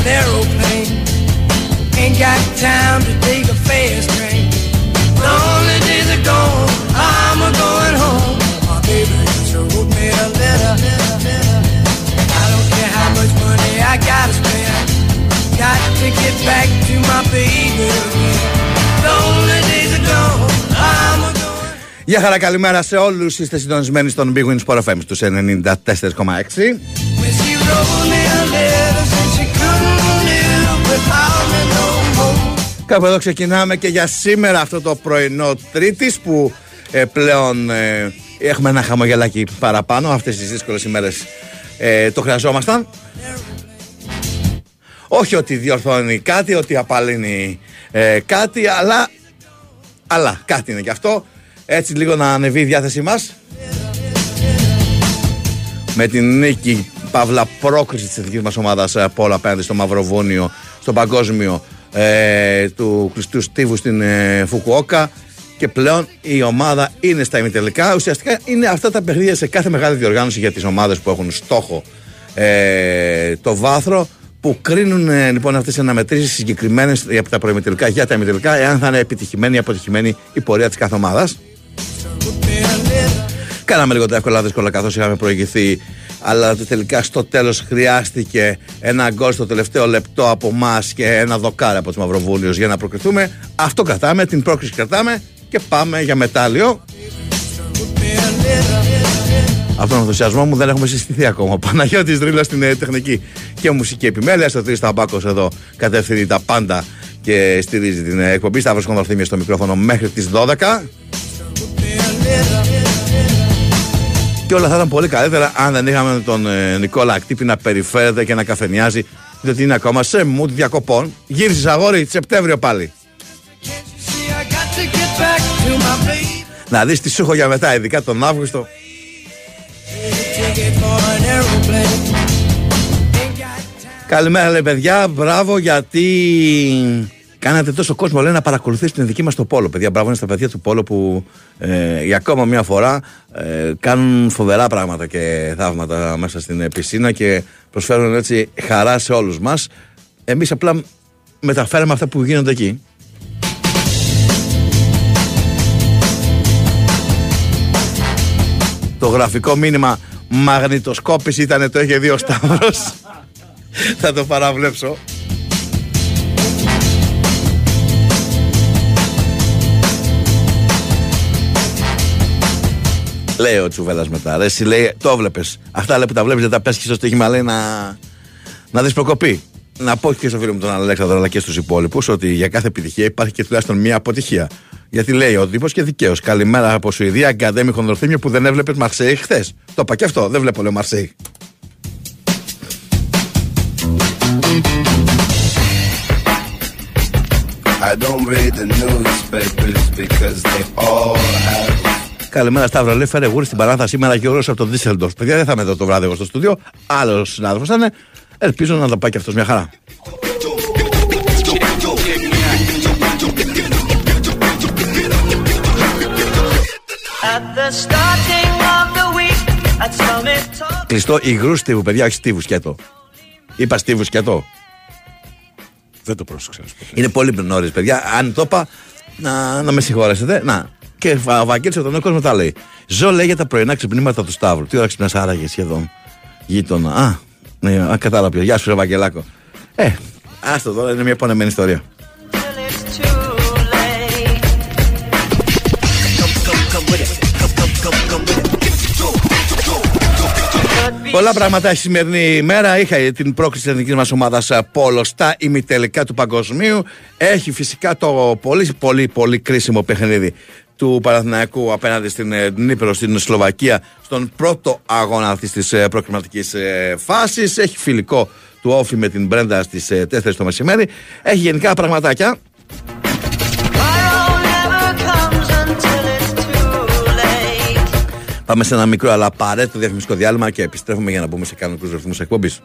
a ticket for an aeroplane. Ain't got time to take a fast train. Lonely days are gone, I'm a going home. My baby just wrote me a letter. I don't care how much money I gotta spend. Got to get back to my baby again. Lonely days are gone, I'm a going Γεια χαρά, καλημέρα σε όλους Είστε συντονισμένοι στον Big Win Sport FM στους 94,6 Κάπου εδώ ξεκινάμε και για σήμερα αυτό το πρωινό Τρίτης που ε, πλέον ε, έχουμε ένα χαμογελάκι παραπάνω αυτές τις δύσκολες ημέρες ε, το χρειαζόμασταν όχι ότι διορθώνει κάτι, ότι απαλύνει ε, κάτι, αλλά, αλλά κάτι είναι και αυτό. Έτσι λίγο να ανεβεί η διάθεσή μας. Με την νίκη παύλα πρόκριση της εθνικής μας ομάδας ε, από όλα απέναντι στο Μαυροβούνιο, στο παγκόσμιο ε, του κλειστού στίβου στην ε, Φουκουόκα και πλέον η ομάδα είναι στα ημιτελικά. Ουσιαστικά είναι αυτά τα παιχνίδια σε κάθε μεγάλη διοργάνωση για τις ομάδες που έχουν στόχο ε, το βάθρο που κρίνουν ε, λοιπόν αυτές τι αναμετρήσεις συγκεκριμένες από τα προημιτελικά για τα ημιτελικά, εάν θα είναι επιτυχημένη ή αποτυχημένη η πορεία της κάθε ομάδας. Κάναμε λίγο τα εύκολα δύσκολα καθώς είχαμε προηγηθεί, αλλά τελικά στο τέλος χρειάστηκε ένα γκολ στο τελευταίο λεπτό από εμά και ένα δοκάρι από τους Μαυροβούνιου για να προκριθούμε. Αυτό κρατάμε, την πρόκριση κρατάμε και πάμε για μετάλλιο. Αυτόν τον ενθουσιασμό μου δεν έχουμε συστηθεί ακόμα. Παναγιώτης Δρύλα στην ε, τεχνική και μουσική επιμέλεια. Στο Τρεις Ταμπάκο εδώ κατευθύνει τα πάντα και στηρίζει την ε, εκπομπή. Σταύρος Κονδορθήμια στο μικρόφωνο μέχρι τις 12. Και όλα θα ήταν πολύ καλύτερα αν δεν είχαμε τον ε, Νικόλα Ακτύπη να περιφέρεται και να καφενιάζει, διότι είναι ακόμα σε mood διακοπών. Γύρισε αγόρι Σεπτέμβριο πάλι. See, I got to get back to my baby. Να δεις τι σου έχω για μετά, ειδικά τον Αύγουστο. Ticket for an aeroplane. Ain't got time. Καλημέρα, λέει παιδιά. Μπράβο γιατί κάνατε τόσο κόσμο λέει, να παρακολουθήσει την δική μας το πόλο. Παιδιά, μπράβο είναι στα παιδιά του πόλο που ε, για ακόμα μια φορά ε, κάνουν φοβερά πράγματα και θαύματα μέσα στην ε, πισίνα και προσφέρουν έτσι χαρά σε όλους μας. Εμείς απλά μεταφέραμε αυτά που γίνονται εκεί. Το γραφικό μήνυμα μαγνητοσκόπηση ήταν το είχε δει ο Σταύρος. Θα το παραβλέψω. Λέει ο Τσουβέλλας μετά. Ρε, εσύ λέει, το έβλεπε. Αυτά λέει που τα βλέπεις, δεν τα πέσχει στο στοίχημα, λέει να, να δεις προκοπή. Να πω και στο φίλο μου τον Αλέξανδρο αλλά και στους υπόλοιπους ότι για κάθε επιτυχία υπάρχει και τουλάχιστον μία αποτυχία. Γιατί λέει ο τύπο και δικαίως. Καλημέρα από Σουηδία, Αγκαδέμι Χονδροθύμιο που δεν έβλεπες Μαρσέη χθες. Το είπα και αυτό, δεν βλέπω λέω Μαρσέη. I don't read the newspapers because they all have Καλημέρα Σταύρο, λέει φέρε γούρι στην παράθα σήμερα και όρος από τον Δίσσελντορφ. Παιδιά δεν θα είμαι εδώ το βράδυ εγώ στο στούντιο. Άλλος συνάδελφος θα είναι. Ελπίζω να τα πάει και αυτός μια χαρά. At the starting of the week at Summit Talk. Κλειστό υγρού στίβου, παιδιά, όχι στίβου σκέτο. Είπα στίβου σκέτο. Δεν το πρόσεξα. να σου πω. Είναι πολύ νωρίς, παιδιά. Αν το είπα, να, να με συγχωρέσετε. Να. Και ο Βαγγέλης από τον νέο κόσμο τα λέει. Ζω λέει για τα πρωινά ξυπνήματα του Σταύρου. Τι ώρα ξυπνάς άραγε σχεδόν. Γείτονα. Α, ναι, α, κατάλαβα. πια. Γεια σου, ρε Βαγγελάκο. Ε, άστο τώρα, είναι μια πονεμένη ιστορία. till it's too late. Πολλά πράγματα έχει η σημερινή ημέρα. Είχα την πρόκληση της εθνική μας ομάδας Πόλος στα ημιτελικά του Παγκοσμίου. Έχει φυσικά το πολύ, πολύ, πολύ κρίσιμο παιχνίδι του Παναθηναϊκού απέναντι στην ε, Νύπρο στην Σλοβακία στον πρώτο αγώνα αυτής της προκριματικής φάσης. Έχει φιλικό του όφη με την Μπρέντα στις 4 το μεσημέρι. Έχει γενικά πραγματάκια. Tomorrow never comes until it's too late. Πάμε σε ένα μικρό αλλά απαραίτητο διαφημιστικό διάλειμμα και επιστρέφουμε για να μπούμε σε κανονικούς ρυθμούς εκπομπής.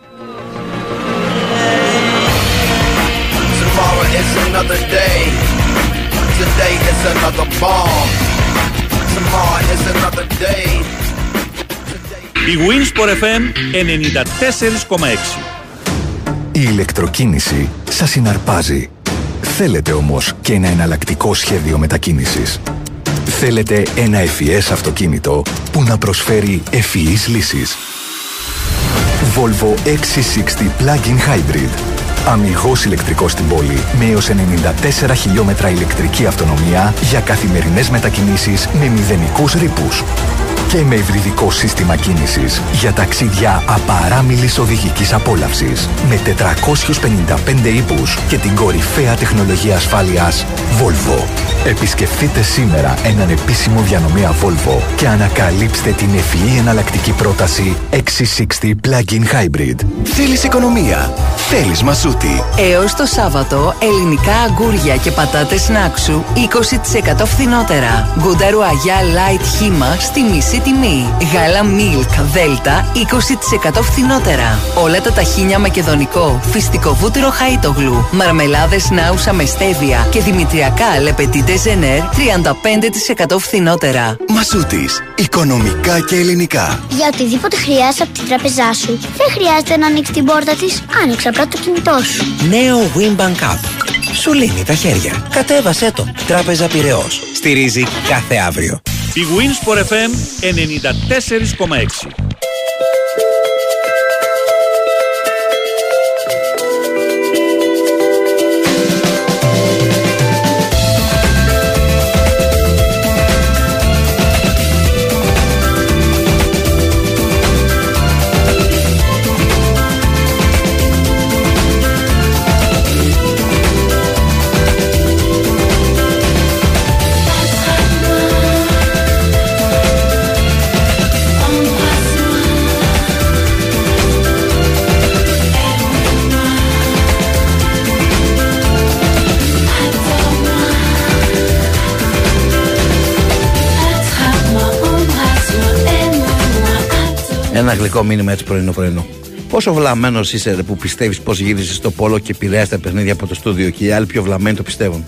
Tomorrow is another day. Today is another bomb. Tomorrow is another day. Η Winsport FM 94,6 Η ηλεκτροκίνηση σας συναρπάζει. Θέλετε όμως και ένα εναλλακτικό σχέδιο μετακίνησης; Θέλετε ένα FES αυτοκίνητο που να προσφέρει ευφυείς λύσεις; Volvo XC60 Plug-in Hybrid. Αμυγός ηλεκτρικός στην πόλη. Με έως 94 χιλιόμετρα ηλεκτρική αυτονομία για καθημερινές μετακινήσεις με μηδενικούς ρήπους και με υβριδικό σύστημα κίνησης για ταξίδια απαράμιλης οδηγικής απόλαυσης με 455 ύπους και την κορυφαία τεχνολογία ασφάλειας Volvo. Επισκεφτείτε σήμερα έναν επίσημο διανομέα Volvo και ανακαλύψτε την ευφυή εναλλακτική πρόταση XC60 Plug-in Hybrid. Θέλεις οικονομία; Θέλεις μασούτη. Έως το Σάββατο, ελληνικά αγκούρια και πατάτες νάξου 20% φθηνότερα. Γκουνταρουαγιά light χύμα στη μισή τιμή. Γάλα milk δέλτα 20% φθηνότερα. Όλα τα ταχίνια μακεδονικό, φυστικό βούτυρο χαΐτογλου, μαρμελάδες νάουσα με στέβια και δημητριακά λεπετίτε ζενέρ 35% φθηνότερα. Μασούτης. Οικονομικά και ελληνικά. Για οτιδήποτε χρειάζεσαι από την τράπεζά σου, δεν χρειάζεται να ανοίξεις την πόρτα της. Άνοιξε απλά το κινητό σου. Νέο Winbank App. Σου λύνει τα χέρια. Κατέβασέ το. Τράπεζα Πυραιός. Στηρίζει κάθε αύριο. Η Winsport FM 94,6 Ένα γλυκό μήνυμα έτσι πρωινό πρωινό. Πόσο βλαμμένος είσαι ρε, που πιστεύεις πως γύρισες στο πόλο και επηρέασες τα παιχνίδια από το στούντιο και οι άλλοι πιο βλαμμένοι το πιστεύουν;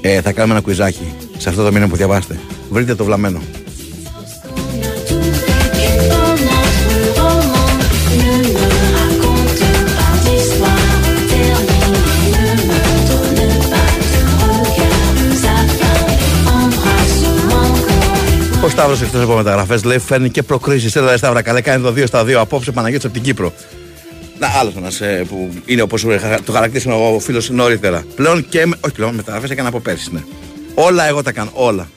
Ε, θα κάνουμε ένα κουιζάκι σε αυτό το μήνυμα που διαβάστε. Βρείτε το βλαμμένο. Ο Σταύρος εκτός από μεταγραφές λέει φέρνει και προκρίσεις. Έλα, Σταύρα, καλέ, κάνει το 2 στα 2 απόψε Παναγιώτης από την Κύπρο. Να, άλλο ένα ε, που είναι όπως το χαρακτήρισε ο φίλος νωρίτερα. Πλέον και. με- Όχι πλέον, μεταγραφές έκανα από πέρσι, ναι. Όλα εγώ τα κάνω, όλα.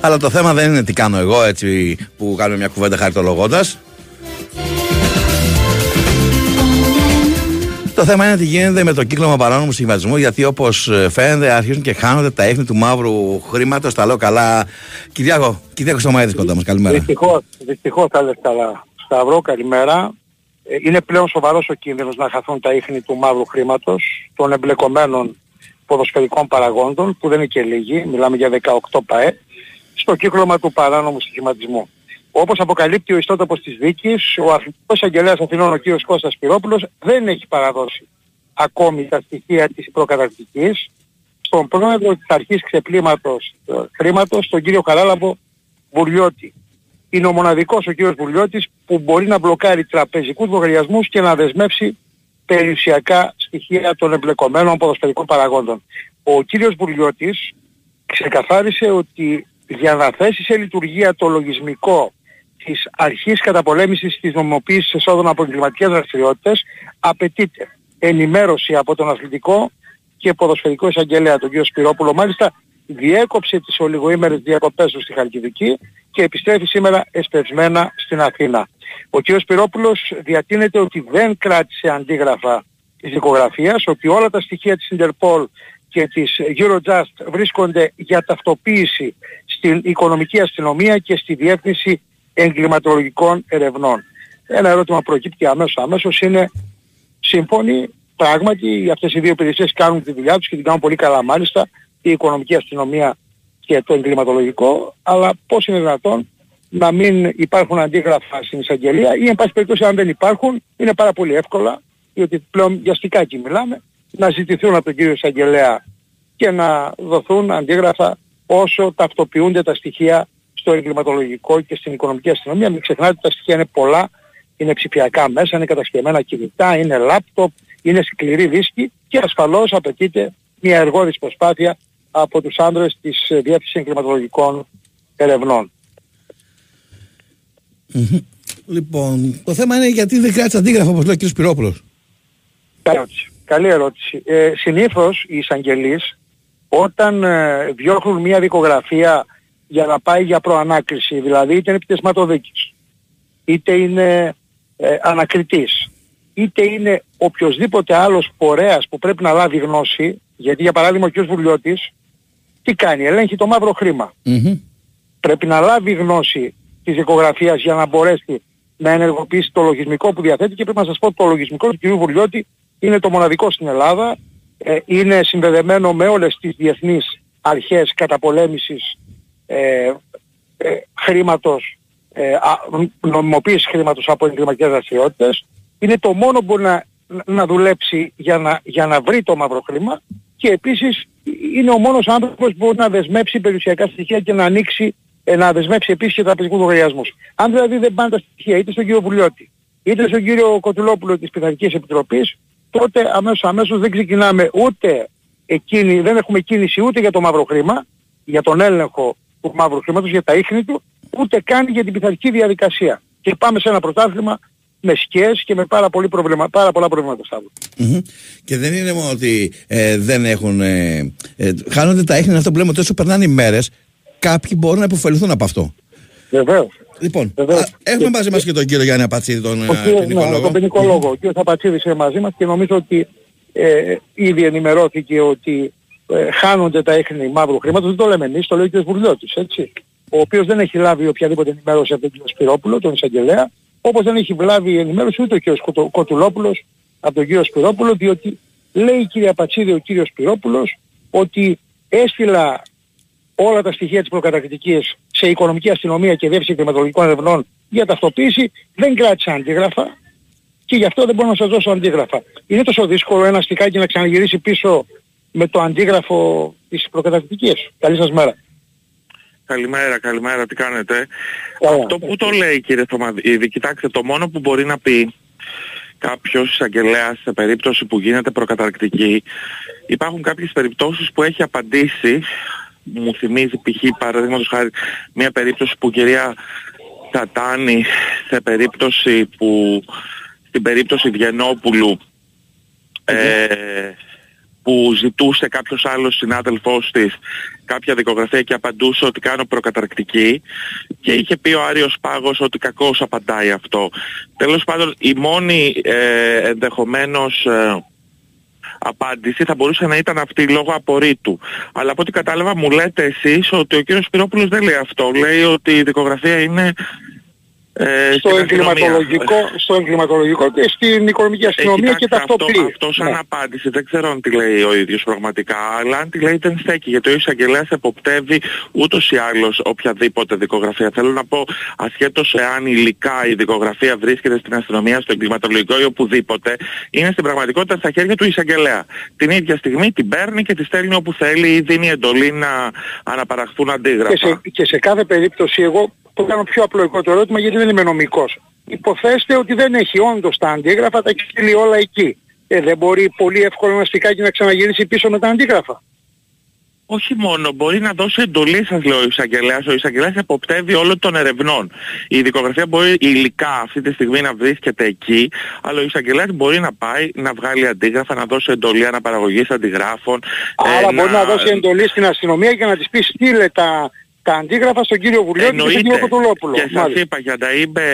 Αλλά το θέμα δεν είναι τι κάνω εγώ έτσι που κάνουμε μια κουβέντα χαριτολογώντας. Το θέμα είναι τι γίνεται με το κύκλωμα παράνομου συμβατισμού, γιατί όπως φαίνεται αρχίζουν και χάνονται τα ίχνη του μαύρου χρήματος. Τα λέω καλά. Κυριάκο, Κυριάκο Στομαίδη κοντά μας. Καλημέρα. Δυστυχώς, δυστυχώς θα λες καλά. Σταυρό, καλημέρα. Ε, Είναι πλέον σοβαρός ο κίνδυνος να χαθούν τα ίχνη του μαύρου χρήματος των εμπλεκομένων ποδοσφαιρικών παραγόντων, που δεν είναι και λίγοι, μιλάμε για 18 ΠΑΕ, στο κύκλωμα του παράνομου στοιχηματισμού. Όπως αποκαλύπτει ο ιστότοπος της δίκης, ο αθλητικός αγγελέας Αθηνών, ο κ. Κώστας Σπυρόπουλος, δεν έχει παραδώσει ακόμη τα στοιχεία της προκαταρκτικής στον πρόεδρο της αρχής ξεπλήματος ε, χρήματος, τον κύριο Καράλαμπο Μπουρλιώτη. Είναι ο μοναδικός ο κύριος Μπουρλιώτης που μπορεί να μπλοκάρει τραπεζικούς λογαριασμούς και να δεσμεύσει περιουσιακά στοιχεία των εμπλεκομένων ποδοσφαιρικών παραγόντων. Ο κύριος Μπουρλιώτης ξεκαθάρισε ότι για να θέσει σε λειτουργία το λογισμικό της αρχής καταπολέμησης της νομιμοποίησης εσόδων από εγκληματικές δραστηριότητες απαιτείται ενημέρωση από τον αθλητικό και ποδοσφαιρικό εισαγγελέα τον κύριο Σπυρόπουλο. Μάλιστα διέκοψε τις ολιγοήμερες διακοπές του στη Χαλκιδική και επιστρέφει σήμερα εσπευσμένα στην Αθήνα. Ο κύριος Σπυρόπουλος διατείνεται ότι δεν κράτησε αντίγραφα της δικογραφίας, ότι όλα τα στοιχεία της Interpol και της Eurojust βρίσκονται για ταυτοποίηση στην οικονομική αστυνομία και στη διεύθυνση εγκληματολογικών ερευνών. Ένα ερώτημα προκύπτει αμέσως αμέσως είναι σύμφωνοι, πράγματι αυτές οι δύο υπηρεσίες κάνουν τη δουλειά τους και την κάνουν πολύ καλά μάλιστα, η οικονομική αστυνομία και το εγκληματολογικό, αλλά πώς είναι δυνατόν να μην υπάρχουν αντίγραφα στην εισαγγελία ή εν πάση περιπτώσει αν δεν υπάρχουν είναι πάρα πολύ εύκολα, διότι πλέον για στικάκι μιλάμε, να ζητηθούν από τον κύριο εισαγγελέα και να δοθούν αντίγραφα όσο ταυτοποιούνται τα στοιχεία στο εγκληματολογικό και στην οικονομική αστυνομία. Μην ξεχνάτε ότι τα στοιχεία είναι πολλά, είναι ψηφιακά μέσα, είναι κατασκευμένα κινητά, είναι λάπτοπ, είναι σκληρή δίσκη και ασφαλώς απαιτείται μια εργόδης προσπάθεια από τους άνδρες της ε, Διεύθυνσης Εγκληματολογικών Ερευνών. Μμμ. Λοιπόν, το θέμα είναι γιατί δεν κράτησε αντίγραφο όπως λέει ο κ. Σπυρόπουλος. Καλή ερώτηση. Καλή ερώτηση. Ε, συνήθως οι εισαγγελείς όταν ε, διώχνουν μια δικογραφία για να πάει για προανάκριση, δηλαδή είτε είναι επιτεσματοδίκης, είτε είναι ε, ανακριτής, είτε είναι οποιοδήποτε άλλος πορέας που πρέπει να λάβει γνώση, γιατί για παράδειγμα ο κ. Βουλιώτης τι κάνει, ελέγχει το μαύρο χρήμα. Πρέπει να λάβει γνώση της δικογραφίας για να μπορέσει να ενεργοποιήσει το λογισμικό που διαθέτει και πρέπει να σας πω ότι το λογισμικό του κ. Βουλιώτη είναι το μοναδικό στην Ελλάδα, ε, είναι συνδεδεμένο με όλες τις διεθνείς αρχές καταπολέμησης ε, ε, χρήματος, ε, α, νομιμοποίησης χρήματος από εγκληματικές δραστηριότητες. Είναι το μόνο που μπορεί να, να δουλέψει για να, για να βρει το μαύρο χρήμα και επίσης είναι ο μόνος άνθρωπος που μπορεί να δεσμεύσει περιουσιακά στοιχεία και να ανοίξει, ε, να δεσμεύσει επίσης και τραπεζικούς λογαριασμούς. Αν δηλαδή δεν πάνε τα στοιχεία είτε στον κύριο Βουλιώτη, είτε στον κύριο Κοτουλόπουλο της Πειθαρχικής Επιτροπής, τότε αμέσως, αμέσως δεν ξεκινάμε ούτε εκείνη, δεν έχουμε κίνηση ούτε για το μαύρο χρήμα, για τον έλεγχο του μαύρου χρήματος, για τα ίχνη του, ούτε καν για την πειθαρχική διαδικασία. Και πάμε σε ένα πρωτάθλημα με σκιές και με πάρα, πολύ προβλημα, πάρα πολλά προβλήματα Σταύρο. Μμμ. Και δεν είναι μόνο ότι ε, δεν έχουν. Ε, ε, χάνονται τα ίχνη, αυτό που λέμε ότι όσο περνάνε οι μέρες, κάποιοι μπορούν να υποφεληθούν από αυτό. Βεβαίως. Λοιπόν, Βεβαίως. α, έχουμε μαζί μας και τον κύριο Γιάννη Απατσίδη, τον Ο ε, κύριος, ναι, ποινικολόγο. τον ποινικολόγο. Ο κύριος Απατσίδης είναι μαζί μας και νομίζω ότι ε, ήδη ενημερώθηκε ότι ε, χάνονται τα ίχνη μαύρου χρήματος. Δεν το λέμε εμείς, το λέει ο κύριος Βουρλιώτης, έτσι. Ο οποίος δεν έχει λάβει οποιαδήποτε ενημέρωση από τον κύριο Σπυρόπουλο, τον εισαγγελέα, όπως δεν έχει λάβει ενημέρωση ούτε ο κύριος Κοτου- Κοτουλόπουλος από τον κύριο Σπυρόπουλο, διότι λέει η κυρία Πατσίδη, ο κύριος Σπυρόπουλος, ότι έστειλα όλα τα στοιχεία της προκαταρκτικής σε οικονομική αστυνομία και διεύθυνση κλιματολογικών ερευνών για ταυτοποίηση, δεν κράτησα αντίγραφα και γι' αυτό δεν μπορώ να σας δώσω αντίγραφα. Είναι τόσο δύσκολο ένα στικάκι να ξαναγυρίσει πίσω με το αντίγραφο της προκαταρκτικής. Καλή σας μέρα. Καλημέρα, καλημέρα, τι κάνετε; Αυτό που το λέει κύριε Θωμαδίδη, κοιτάξτε, το μόνο που μπορεί να πει κάποιος εισαγγελέας σε περίπτωση που γίνεται προκαταρκτική, υπάρχουν κάποιες περιπτώσεις που έχει απαντήσει, μου θυμίζει π.χ. παραδείγματος χάρη μια περίπτωση που η κυρία Τατάνη σε περίπτωση που στην περίπτωση Βιενόπουλου ε, που ζητούσε κάποιος άλλος συνάδελφός της κάποια δικογραφία και απαντούσε ότι κάνω προκαταρκτική και είχε πει ο Άριος Πάγος ότι κακώς απαντάει αυτό. Τέλος πάντων η μόνη ε, ενδεχομένως ε, απάντηση θα μπορούσε να ήταν αυτή λόγω απορρίτου. Αλλά από ό,τι κατάλαβα μου λέτε εσείς ότι ο κύριος Σπυρόπουλος δεν λέει αυτό. Λέει ότι η δικογραφία είναι ε, στο, στην αστυνομία. εγκληματολογικό, στο εγκληματολογικό και στην οικονομική αστυνομία Ε, και κοιτάξτε, ταυτοποιεί. Αυτό, αυτός σαν Ναι. απάντηση δεν ξέρω αν τη λέει ο ίδιος πραγματικά, αλλά αν τη λέει δεν στέκει, γιατί ο εισαγγελέας εποπτεύει ούτως ή άλλως οποιαδήποτε δικογραφία. Θέλω να πω, ασχέτως εάν υλικά η δικογραφία βρίσκεται στην αστυνομία, στο εγκληματολογικό ή οπουδήποτε, είναι στην πραγματικότητα στα χέρια του εισαγγελέα. Την ίδια στιγμή την παίρνει και τη στέλνει όπου θέλει ή δίνει εντολή να αναπαραχθούν αντίγραφα. Και σε, και σε κάθε περίπτωση εγώ το κάνω πιο απλοϊκό το ερώτημα γιατί δεν είμαι νομικός. Υποθέστε ότι δεν έχει όντως τα αντίγραφα, τα έχει στείλει όλα εκεί. Ε, δεν μπορεί πολύ εύκολα ένα στικάκι να ξαναγυρίσει πίσω με τα αντίγραφα. Όχι μόνο, μπορεί να δώσει εντολή σας λέω ο εισαγγελέας. Ο εισαγγελέας εποπτεύει όλων των ερευνών. Η δικογραφία μπορεί υλικά αυτή τη στιγμή να βρίσκεται εκεί, αλλά ο εισαγγελέας μπορεί να πάει να βγάλει αντίγραφα, να δώσει εντολή αναπαραγωγής αντιγράφων. Άρα ε, μπορεί να δώσει εντολή στην αστυνομία και να της πει στείλε τα, τα αντίγραφα στον κύριο Βουλιώτη και στον κύριο Κοτουλόπουλο. Και σας Μάλιστα. είπα για να είμαι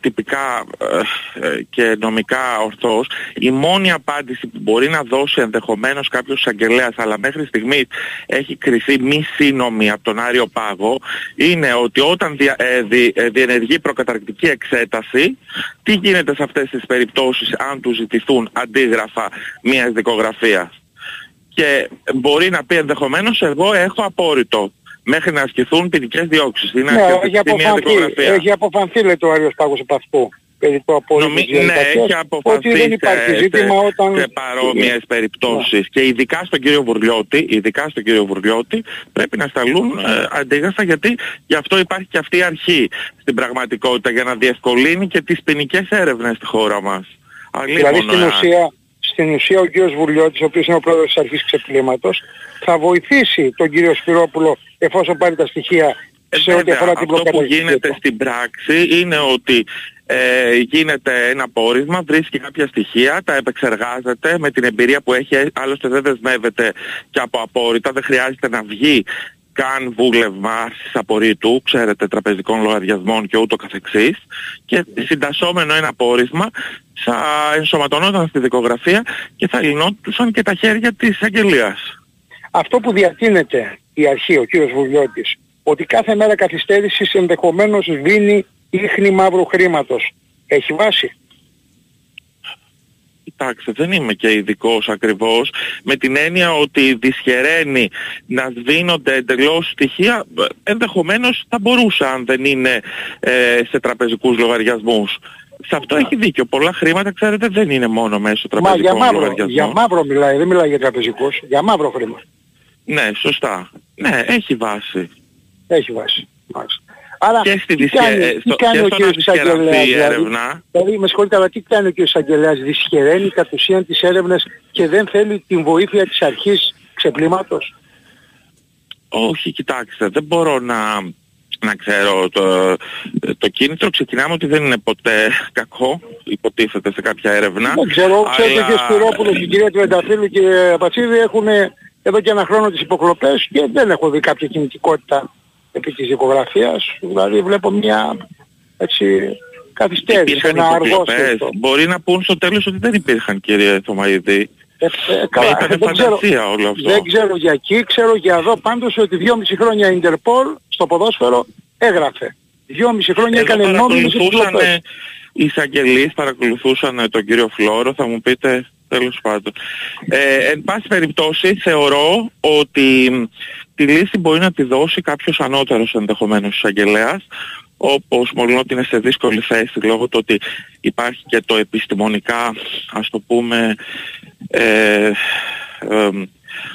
τυπικά ε, ε, και νομικά ορθός, η μόνη απάντηση που μπορεί να δώσει ενδεχομένως κάποιος εισαγγελέας, αλλά μέχρι στιγμής έχει κριθεί μη σύνομη από τον Άριο Πάγο, είναι ότι όταν δια, ε, δι- ε, διενεργεί προκαταρκτική εξέταση, τι γίνεται σε αυτές τις περιπτώσεις αν του ζητηθούν αντίγραφα μιας δικογραφίας. Και μπορεί να πει ενδεχομένως εγώ έχω απόρριτο μέχρι να ασκηθούν ποινικές διώξεις. Είναι Ναι, ασκηθεί έχει μια αποφανθεί, δικογραφία. έχει αποφανθεί λέει το Άριος Πάγος επ' αυτού. περί του απορρίτου Νομι... της Ναι, διαδικασίας, έχει αποφασίσει ότι δεν υπάρχει σε- ζήτημα σε- όταν... σε παρόμοιες περιπτώσεις και ειδικά στον κύριο Βουρλιώτη, ειδικά στον κύριο Βουρλιώτη πρέπει να σταλούν ε, αντίγραφα γιατί γι' αυτό υπάρχει και αυτή η αρχή στην πραγματικότητα για να διευκολύνει και τις ποινικές έρευνες στη χώρα μας. Δηλαδή Αλλήμον, στην ε, ουσία, στην ουσία ο κύριος Βουλιώτης, ο οποίος είναι ο πρόεδρος της αρχής ξεπλήματος, θα βοηθήσει τον κύριο Σπυρόπουλο εφόσον πάρει τα στοιχεία σε ό,τι Βέβαια, αφορά την αυτό που προκαταρκτική γίνεται στην πράξη είναι ότι ε, γίνεται ένα πόρισμα, βρίσκει κάποια στοιχεία, τα επεξεργάζεται με την εμπειρία που έχει, ε, άλλωστε δεν δεσμεύεται και από απόρριτα, δεν χρειάζεται να βγει καν βούλευμα άρσης απορρίτου, ξέρετε, τραπεζικών λογαριασμών και ούτω καθεξής και συντασσόμενο ένα πόρισμα θα ενσωματωνόταν στη δικογραφία και θα λυνόντουσαν και τα χέρια της αγγελίας. Αυτό που διατείνεται η αρχή, ο κύριος Βουλιώτης, ότι κάθε μέρα καθυστέρησης ενδεχομένως δίνει ίχνη μαύρου χρήματος. Έχει βάση. Κοιτάξτε, δεν είμαι και ειδικός ακριβώς, με την έννοια ότι δυσχεραίνει να δίνονται εντελώς στοιχεία, ε, ενδεχομένως θα μπορούσε αν δεν είναι ε, σε τραπεζικούς λογαριασμούς. Σε αυτό έχει δίκιο. Πολλά χρήματα, ξέρετε, δεν είναι μόνο μέσω Μα τραπεζικών για μαύρο, λογαριασμών. για μαύρο μιλάει, δεν μιλάει για τραπεζικούς, για μαύρο χρήμα. Ναι, σωστά. Ναι, έχει βάση. Έχει βάση. Μάλιστα. Άρα Και στη τι δυσχε- κάνει, ε, τι στο- κάνει και ο στο να κύριος δυσχερανθεί Εισαγγελέας, η δηλαδή; έρευνα. Δηλαδή, με συγχωρείτε, αλλά τι κάνει ο κύριος Εισαγγελέας, δυσχεραίνει κατ' ουσίαν τις έρευνες και δεν θέλει την βοήθεια της αρχής ξεπλήματος; Όχι, κοιτάξτε, δεν μπορώ να, να ξέρω. Το, το κίνητρο ξεκινάμε ότι δεν είναι ποτέ κακό, υποτίθεται σε κάποια έρευνα. Δεν ξέρω, ξέρω και ο αλλά- κύριος Σπυρόπουλος και η κυρία Τρενταφύλλου και η Πατσίδη έχουν εδώ και ένα χρόνο τις υποκλοπές και δεν έχω δει κάποια κινητικότητα επί της δικογραφίας. Δηλαδή βλέπω μια έτσι καθυστέρηση, Υπήρχαν ένα αργό υποκλοπές. σκεπτό. Μπορεί να πούν στο τέλος ότι δεν υπήρχαν κύριε Θωμαίδη. Ε, ε, καλά, Ήταν δεν ξέρω, φαντασία όλο αυτό. δεν ξέρω για εκεί, ξέρω για εδώ πάντως ότι δυόμιση χρόνια η Interpol στο ποδόσφαιρο έγραφε. Δυόμιση χρόνια Εδώ έκανε νόμιμες παρακολουθούσαν υποκλοπές. ε, οι εισαγγελείς, παρακολουθούσαν ε, τον κύριο Φλόρο, θα μου πείτε τέλος πάντων. Ε, εν πάση περιπτώσει θεωρώ ότι μ, τη λύση μπορεί να τη δώσει κάποιος ανώτερος ενδεχομένως εισαγγελέας, όπως μόνο ότι είναι σε δύσκολη θέση λόγω του ότι υπάρχει και το επιστημονικά, ας το πούμε, ε, εμ,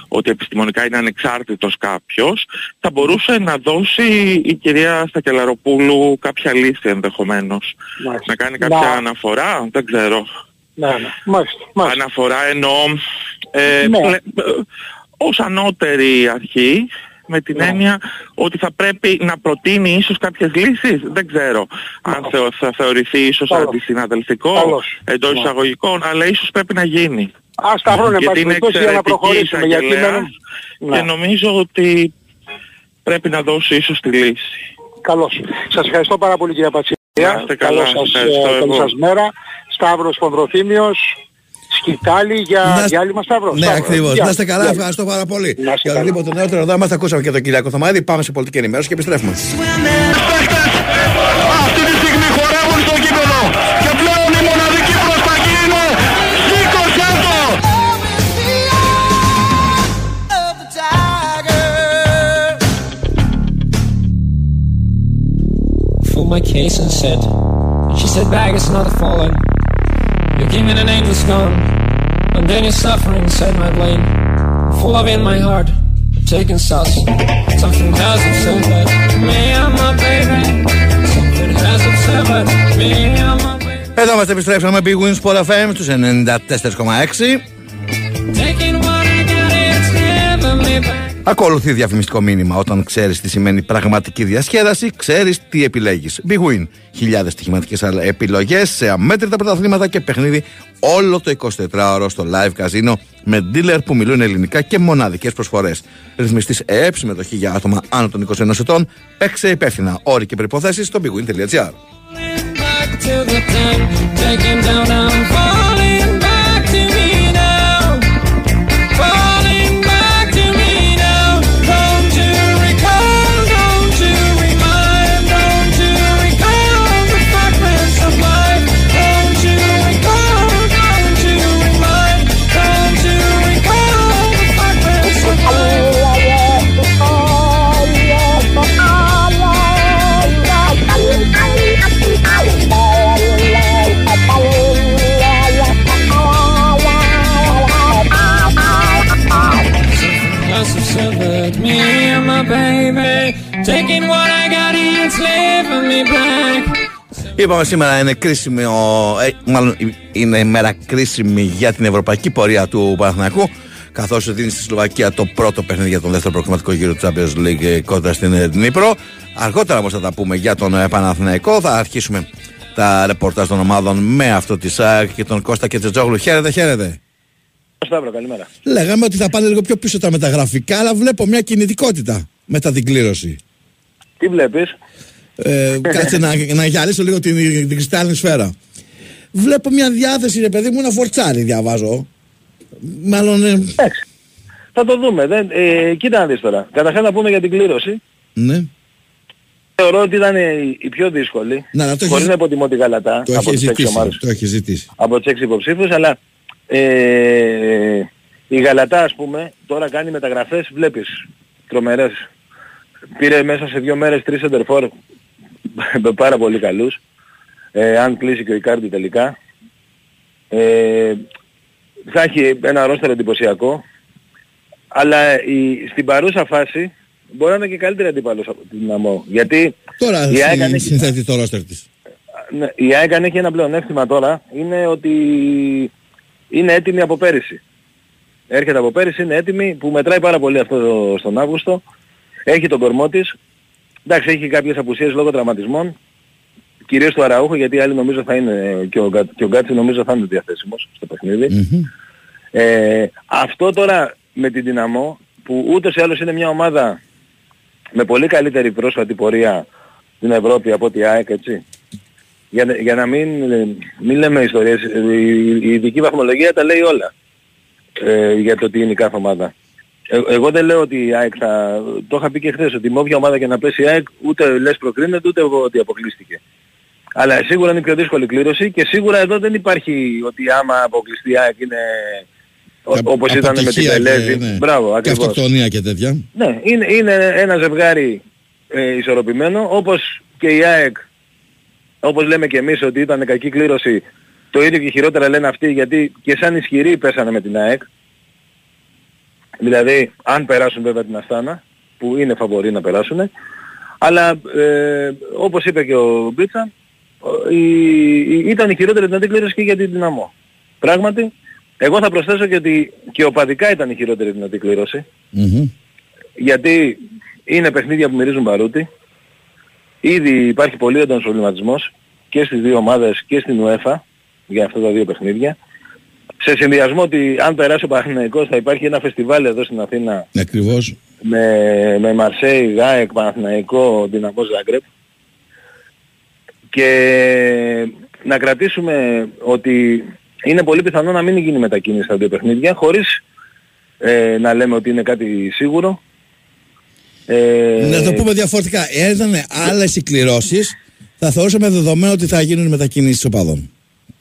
ότι επιστημονικά είναι ανεξάρτητος κάποιος, θα μπορούσε να δώσει η κυρία Στακελαροπούλου κάποια λύση ενδεχομένως. Μάλιστα. Να κάνει κάποια Να- αναφορά, δεν ξέρω. Ναι, ναι. Μάλιστα, μάλιστα. Αναφορά εννοώ ε, Ναι. πλε- ε, ως ανώτερη αρχή με την Ναι. έννοια ότι θα πρέπει να προτείνει ίσως κάποιες λύσεις. Δεν ξέρω αν θεω- θα θεωρηθεί ίσως Καλώς. αντισυναδελφικό Καλώς. εντός Ναι. εισαγωγικών, αλλά ίσως πρέπει να γίνει. Ας τα βρουν, εν Γιατί πάση είναι περιπτώσει, για να εξαιρετική προχωρήσουμε. Γιατί εισαγγελέας μένουν... και Ναι. νομίζω ότι πρέπει να δώσει ίσως τη λύση. Καλώς. Σας ευχαριστώ πάρα πολύ κύριε Πατσίδη. Να είστε καλά, Καλό σας, ευχαριστώ ε, καλή εγώ. σας μέρα. Σταύρος Πονδροθύμιος. Σκητάλη για Να- διάλειμμα Σταύρος. Ναι, Σταύρος. ακριβώς. Γεια. Να είστε καλά, Γεια. ευχαριστώ πάρα πολύ. Να είστε Για καλά. οτιδήποτε νεότερο εδώ είμαστε, ακούσαμε και τον Κυριακό Θωμάδη. Πάμε σε πολιτική ενημέρωση και επιστρέφουμε. Αυτή τη στιγμή χορεύουν στο κύπελο και πλέον η μοναδική προσταγή είναι σήκωσέ το! Full my case and said, She said, bag is not fallen. You're giving an angel's gone. And then you're suffering, said my blame. Full of in my heart, taking sauce. Something has upset me and my baby. Something has upset me and my baby. Εδώ είμαστε, επιστρέψαμε. Big Wins Sport FM στους 94,6. Taking what I got, it's giving me back. Ακολουθεί διαφημιστικό μήνυμα. Όταν ξέρεις τι σημαίνει πραγματική διασκέδαση, ξέρεις τι επιλέγεις. Big Win. Χιλιάδες στοιχηματικές επιλογές σε αμέτρητα πρωταθλήματα και παιχνίδι όλο το 24ωρο στο live καζίνο με dealer που μιλούν ελληνικά και μοναδικές προσφορές. Ρυθμιστής ΕΕΠ, συμμετοχή για άτομα άνω των 21 ετών. Παίξε υπεύθυνα. Όροι και προποθέσει στο bigwin.gr. Είπαμε σήμερα είναι κρίσιμη, ο- ε, μάλλον είναι η μέρα κρίσιμη για την ευρωπαϊκή πορεία του Παναθηναϊκού καθώς δίνει στη Σλοβακία το πρώτο παιχνίδι για τον δεύτερο προκριματικό γύρο του Champions League ε, κόντρα στην ε, Δνήπρο. Αργότερα όμως θα τα πούμε για τον ε, Παναθηναϊκό. Θα αρχίσουμε τα ρεπορτάζ των ομάδων με αυτό της ΣΑΚ και τον Κώστα και Τζετζόγλου. Χαίρετε, χαίρετε. Σταύρο, καλημέρα. Λέγαμε ότι θα πάνε λίγο πιο πίσω τα μεταγραφικά, αλλά βλέπω μια κινητικότητα μετά την κλήρωση. Τι βλέπεις; Ε, κάτσε να, να γυαλίσω λίγο την, την κρυστάλλινη σφαίρα. Βλέπω μια διάθεση, ρε παιδί μου, ένα φορτσάρι διαβάζω. Μάλλον. Ε, Εντάξει. Θα το δούμε. Δεν, ε, κοίτα να δεις τώρα. Καταρχάς να πούμε για την κλήρωση. ναι. Θεωρώ ότι ήταν η, η πιο δύσκολη. Να, να το χωρίς έχεις- να υποτιμώ την Γαλατά Το από έχεις τις έξι ζητήσει. ομάδες. Το έχεις ζητήσει. από τους έξι υποψήφιους, αλλά ε, η Γαλατά ας πούμε τώρα κάνει μεταγραφές, βλέπεις, τρομερές. Πήρε μέσα σε δύο μέρες τρεις σεντερφόρ πάρα πολύ καλούς, ε, αν κλείσει και ο Ικάρντι τελικά. Ε, θα έχει ένα ρόστερ εντυπωσιακό, αλλά η, στην παρούσα φάση μπορεί να είναι και καλύτερη αντίπαλος από την Δυναμό. Γιατί Τώρα η ΑΕΚ αν συ- έχει- συνθέτει το ρόστερ της. ναι, η ΑΕΚ αν έχει ένα πλεονέκτημα τώρα είναι ότι είναι έτοιμη από πέρυσι. Έρχεται από πέρυσι, είναι έτοιμη που μετράει πάρα πολύ αυτό το- στον Αύγουστο. Έχει τον κορμό της. Εντάξει, έχει κάποιες απουσίες λόγω τραυματισμών. Κυρίως του Αραούχου γιατί οι άλλοι νομίζω θα είναι και ο, Γκά- και ο Γκάτσι νομίζω θα είναι διαθέσιμος στο παιχνίδι. Ε, αυτό τώρα με την Δυναμό που ούτως ή άλλως είναι μια ομάδα με πολύ καλύτερη πρόσφατη πορεία στην Ευρώπη από ότι η ΑΕΚ έτσι. Για, να- για να μην, ε, μην λέμε ιστορίες, ε, η, η ειδική βαθμολογία τα λέει όλα ε, για το τι είναι η κάθε ομάδα. Ε, εγώ δεν λέω ότι η ΑΕΚ θα... Το είχα πει και χθες ότι με όποια ομάδα και να πέσει η ΑΕΚ ούτε λες προκρίνεται ούτε ότι αποκλείστηκε. Αλλά σίγουρα είναι η πιο δύσκολη κλήρωση και σίγουρα εδώ δεν υπάρχει ότι άμα αποκλειστεί η ΑΕΚ είναι ο- όπως ήταν με την Αποτυχία Πελέζη. και, ναι. Μπράβο, Και ακριβώς. αυτοκτονία και τέτοια. Ναι, είναι, είναι ένα ζευγάρι ε, ισορροπημένο, όπως και η ΑΕΚ, όπως λέμε και εμείς ότι ήταν κακή κλήρωση, το ίδιο και χειρότερα λένε αυτοί, γιατί και σαν ισχυροί πέσανε με την ΑΕΚ. Δηλαδή, αν περάσουν βέβαια την Αστάνα, που είναι φαβορή να περάσουν, αλλά ε, όπως είπε και ο Μπίτσα, ο- η- η- ήταν η χειρότερη δυνατή κλήρωση και για την Δυναμό. Πράγματι, εγώ θα προσθέσω και ότι και οπαδικά ήταν η χειρότερη δυνατή κλήρωση γιατί είναι παιχνίδια που μυρίζουν παρούτι. Ήδη υπάρχει πολύ έντονος προβληματισμός και στις δύο ομάδες και στην UEFA για αυτά τα δύο παιχνίδια. Σε συνδυασμό ότι αν περάσει ο Παναθηναϊκός θα υπάρχει ένα φεστιβάλ εδώ στην Αθήνα Ακριβώς. με, με Μαρσέη, Γάεκ, Παναθηναϊκό, Δυναμό Ζάγκρεπ και να κρατήσουμε ότι είναι πολύ πιθανό να μην γίνει μετακίνηση στα δύο παιχνίδια χωρίς ε, να λέμε ότι είναι κάτι σίγουρο. Ε, Να το πούμε διαφορετικά. Εάν ήταν άλλες οι κληρώσει, θα θεωρούσαμε δεδομένο ότι θα γίνουν μετακινήσεις οπαδών.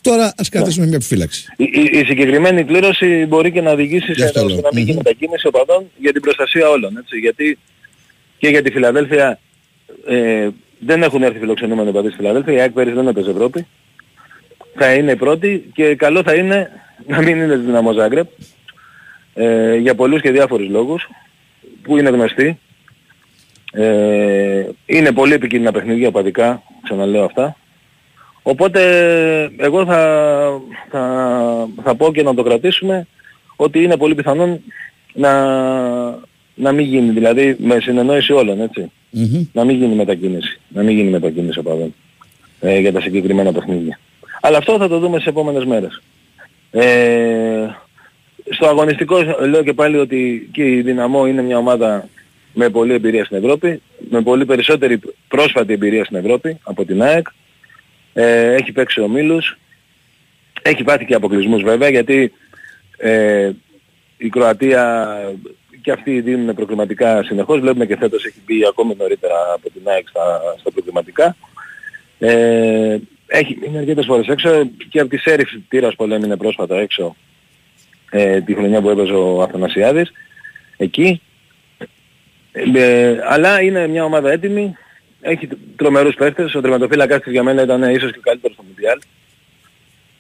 Τώρα ας κρατήσουμε μια επιφύλαξη. η, η, η συγκεκριμένη κλήρωση μπορεί και να οδηγήσει σε, αυτό στο λέω. να μην γίνει μετακίνηση οπαδών για την προστασία όλων. Έτσι, γιατί και για τη Φιλαδέλφια ε, δεν έχουν έρθει φιλοξενούμενοι οπαδοί στη Φιλαδέλφια, η ΑΕΚ πέρυσι δεν έπαιζε Ευρώπη. Θα είναι η πρώτη και καλό θα είναι να μην είναι στη Δυναμό Ζάγκρεπ ε, για πολλούς και διάφορους λόγους που είναι γνωστοί. Ε, είναι πολύ επικίνδυνα παιχνίδια οπαδικά, ξαναλέω αυτά. Οπότε εγώ θα, θα, θα πω και να το κρατήσουμε ότι είναι πολύ πιθανόν να, να μην γίνει, δηλαδή με συνεννόηση όλων, έτσι. Να μην γίνει μετακίνηση, να μην γίνει μετακίνηση οπαδών ε, για τα συγκεκριμένα παιχνίδια. Αλλά αυτό θα το δούμε στις επόμενες μέρες. Ε, στο αγωνιστικό λέω και πάλι ότι και η Δυναμό είναι μια ομάδα με πολλή εμπειρία στην Ευρώπη, με πολύ περισσότερη πρόσφατη εμπειρία στην Ευρώπη από την ΑΕΚ. Ε, έχει παίξει ομίλους, έχει πάθει και αποκλεισμούς βέβαια γιατί ε, η Κροατία και αυτοί δίνουν προκριματικά συνεχώς. Βλέπουμε και φέτος έχει μπει ακόμη νωρίτερα από την ΑΕΚ στα, στα προκριματικά. Ε, έχει μείνει αρκετές φορές έξω και από τη Σέριφ τύρας πολέμηνε πρόσφατα έξω ε, τη χρονιά που έπαιζε ο Αθανασιάδης εκεί. Ε, αλλά είναι μια ομάδα έτοιμη, έχει τρομερούς παίχτες, ο τερματοφύλακας της για μένα ήταν ίσως και ο καλύτερος στο Μουντιάλ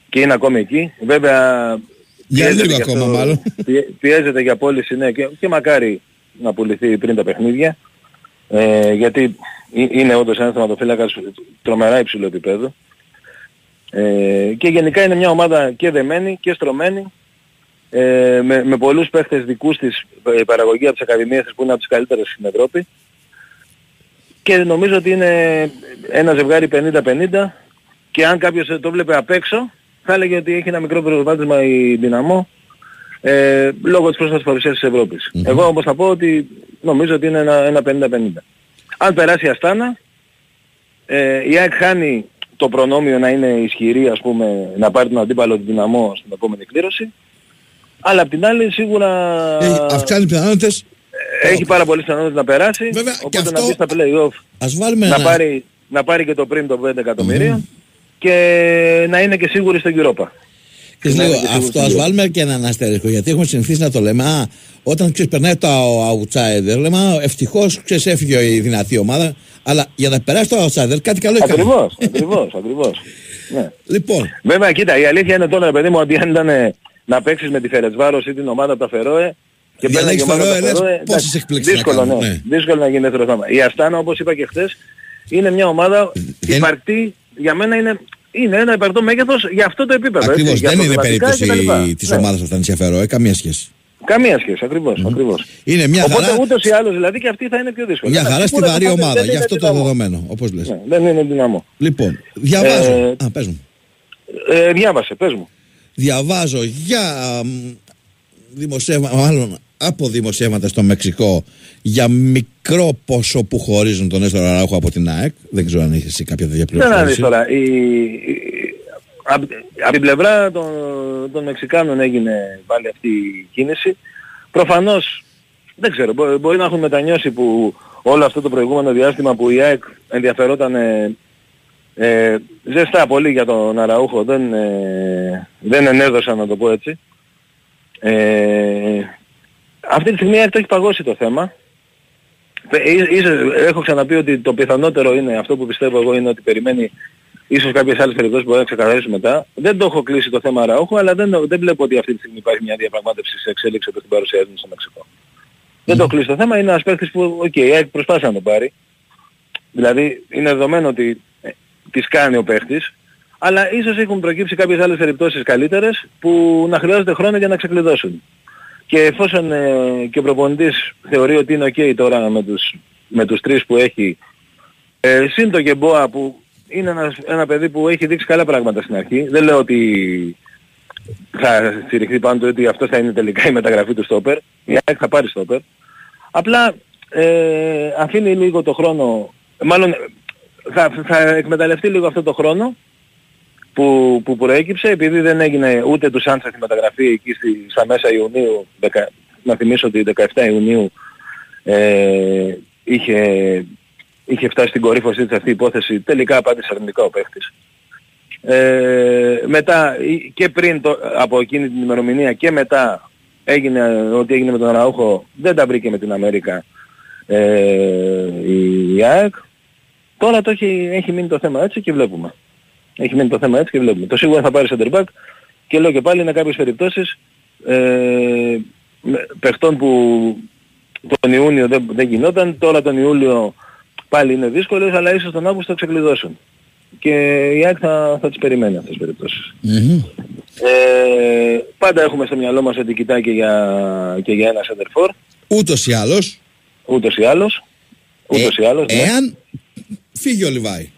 και είναι ακόμη εκεί. Βέβαια Για πιέζεται λίγο γι' ακόμα αυτό- μάλλον. πιέ- πιέζεται για πώληση ναι, και, και μακάρι να πουληθεί πριν τα παιχνίδια ε, γιατί Ε, Είναι όντως ένας θεματοφύλακας τρομερά υψηλού επίπεδου. Ε, και γενικά είναι μια ομάδα και δεμένη και στρωμένη ε, με, με πολλούς παίχτες δικούς της ε, παραγωγή από τις ακαδημίες της που είναι από τις καλύτερες στην Ευρώπη και νομίζω ότι είναι ένα ζευγάρι 50-50 και αν κάποιος το βλέπει απ' έξω θα έλεγε ότι έχει ένα μικρό προβάδισμα η Δυναμό ε, λόγω της πρόσφατης παρουσίας της ευρωπης Εγώ όμως θα πω ότι νομίζω ότι είναι ένα, ένα 50-50. Αν περάσει η Αστάνα, ε, η ΑΕΚ χάνει το προνόμιο να είναι ισχυρή, ας πούμε, να πάρει τον αντίπαλο την δυναμό στην επόμενη κλήρωση. Αλλά απ' την άλλη σίγουρα Έχει, αυξάνει πιθανότητες. Έχει πάρα πολλές πιθανότητες να περάσει. Βέβαια, και οπότε αυτό- να μπει στα play-off Ας βάλουμε να, ένα... πάρει, να πάρει και το πριν των 5 εκατομμυρίων και να είναι και σίγουρη στο Europa. Ξέρεις να λίγο, είναι και σίγουρος αυτό στην ας Europa. βάλουμε και έναν αστερίσκο γιατί έχουμε συνηθίσει να το λέμε. Α, όταν ξέρεις, περνάει το outsider, λέμε α, ευτυχώς ξέρεις, έφυγε η δυνατή ομάδα. Αλλά για να περάσει το outsider κάτι καλό έχει κάνει. Ακριβώς, ακριβώς, ακριβώς. Ναι. Λοιπόν, Βέβαια, κοίτα, η αλήθεια είναι τώρα, ρε παιδί μου, ότι αν ήταν ε, να παίξεις με τη Φερετσβάρος ή την ομάδα από τα Φερόε και Διαλέγεις παίρνει η ομάδα Φερόε, από τα λες, Φερόε, πόσες εντάξει, εκπλήξεις να δύσκολο, κάνουν, ναι. ναι. δύσκολο να γίνει δεύτερο θέμα. Η Αστάνα, όπως είπα και χθες, είναι μια ομάδα υπαρκτή, για μένα είναι, είναι ένα υπαρκτό μέγεθος για αυτό το επίπεδο. έτσι, ακριβώς για δεν είναι προβατικά κτλ. περίπτωση της Ναι. ομάδας αυτά νησιαφέρω, ε, καμία σχέση. Καμία σχέση, ακριβώς, ακριβώς. Είναι μια Οπότε χαρά, ούτως ή άλλως δηλαδή και αυτή θα είναι πιο δύσκολη. μια Αλλά χαρά στη σίγουρα βαρύ το πάντε ομάδα, δεν γι' είναι αυτό το δυναμό. δεδομένο, όπως λες. Ναι, δεν είναι δυναμό. Λοιπόν, διαβάζω. Ε, Α, πες μου. Ε, διάβασε, πες μου. Διαβάζω για μ, δημοσιεύματα, μάλλον από δημοσιεύματα στο Μεξικό για μικρό ποσό που χωρίζουν τον Έστωρο Αράουχο από την ΑΕΚ. Δεν ξέρω αν έχεις εσύ κάποια τέτοια Δεν να δεις πληροφόρηση. τώρα. Η, η- απ' απ' την πλευρά των, των Μεξικάνων έγινε πάλι αυτή η κίνηση. Προφανώς, δεν ξέρω, μπο- μπορεί να έχουν μετανιώσει που όλο αυτό το προηγούμενο διάστημα που η ΑΕΚ ενδιαφερόταν ε, ε, ζεστά πολύ για τον Αραούχο, δεν, ε, δεν ενέδωσαν να το πω έτσι. Ε, αυτή τη στιγμή η ΑΕΚ το έχει παγώσει το θέμα. Ε, ί- ίσως, έχω ξαναπεί ότι το πιθανότερο είναι αυτό που πιστεύω εγώ είναι ότι περιμένει ίσως κάποιες άλλες περιπτώσεις που μπορεί να ξεκαθαρίσουν μετά. Δεν το έχω κλείσει το θέμα Αραούχο, αλλά δεν, δεν βλέπω ότι αυτή τη στιγμή υπάρχει μια διαπραγμάτευση σε εξέλιξη από την παρουσία του στο Μεξικό. Δεν το έχω κλείσει το θέμα, είναι ένας παίκτης που, οκ, η ΑΕΚ προσπάθησε να το πάρει. Δηλαδή, είναι δεδομένο ότι ε, της κάνει ο παίκτης, αλλά ίσως έχουν προκύψει κάποιες άλλες περιπτώσεις καλύτερες που να χρειάζεται χρόνο για να ξεκλειδώσουν. Και εφόσον ε, και ο προπονητής θεωρεί ότι είναι ok τώρα με τους, με τους τρεις που έχει, ε, συν το Γεμπόα που είναι ένας, ένα παιδί που έχει δείξει καλά πράγματα στην αρχή. Δεν λέω ότι θα στηριχθεί πάνω του ότι αυτό θα είναι τελικά η μεταγραφή του στόπερ. Η ΑΕΚ θα πάρει στόπερ. Απλά ε, αφήνει λίγο το χρόνο, μάλλον θα, θα εκμεταλλευτεί λίγο αυτό το χρόνο που, που προέκυψε επειδή δεν έγινε ούτε τους Σάντσα τη μεταγραφή εκεί στη, στα μέσα Ιουνίου, δεκα- να θυμίσω ότι 17 Ιουνίου ε, είχε, είχε φτάσει στην κορύφωσή της αυτή η υπόθεση, τελικά απάντησε αρνητικά ο παίχτης. Ε, μετά ή- και πριν το, από εκείνη την ημερομηνία και μετά έγινε ό,τι έγινε με τον Αραούχο, δεν τα βρήκε με την Αμέρικα ε, η, η ΑΕΚ. Τώρα το έχει, έχει μείνει το θέμα έτσι και βλέπουμε. Έχει μείνει το θέμα έτσι και βλέπουμε. Το σίγουρα θα πάρει center back και λέω και πάλι είναι κάποιες περιπτώσεις ε, με- παιχτών που τον Ιούνιο δεν, δεν γινόταν, τώρα τον Ιούλιο πάλι είναι δύσκολες, αλλά ίσως τον Αύγουστο θα ξεκλειδώσουν. Και η ΑΕΚ θα, θα τις περιμένει αυτές τις περιπτώσεις. Ε, πάντα έχουμε στο μυαλό μας ότι κοιτάει και για, και για ένα center for, Ούτως ή άλλως, ούτως ή άλλως. Ούτως ή άλλως, ναι. εάν φύγει ο Λιβάη,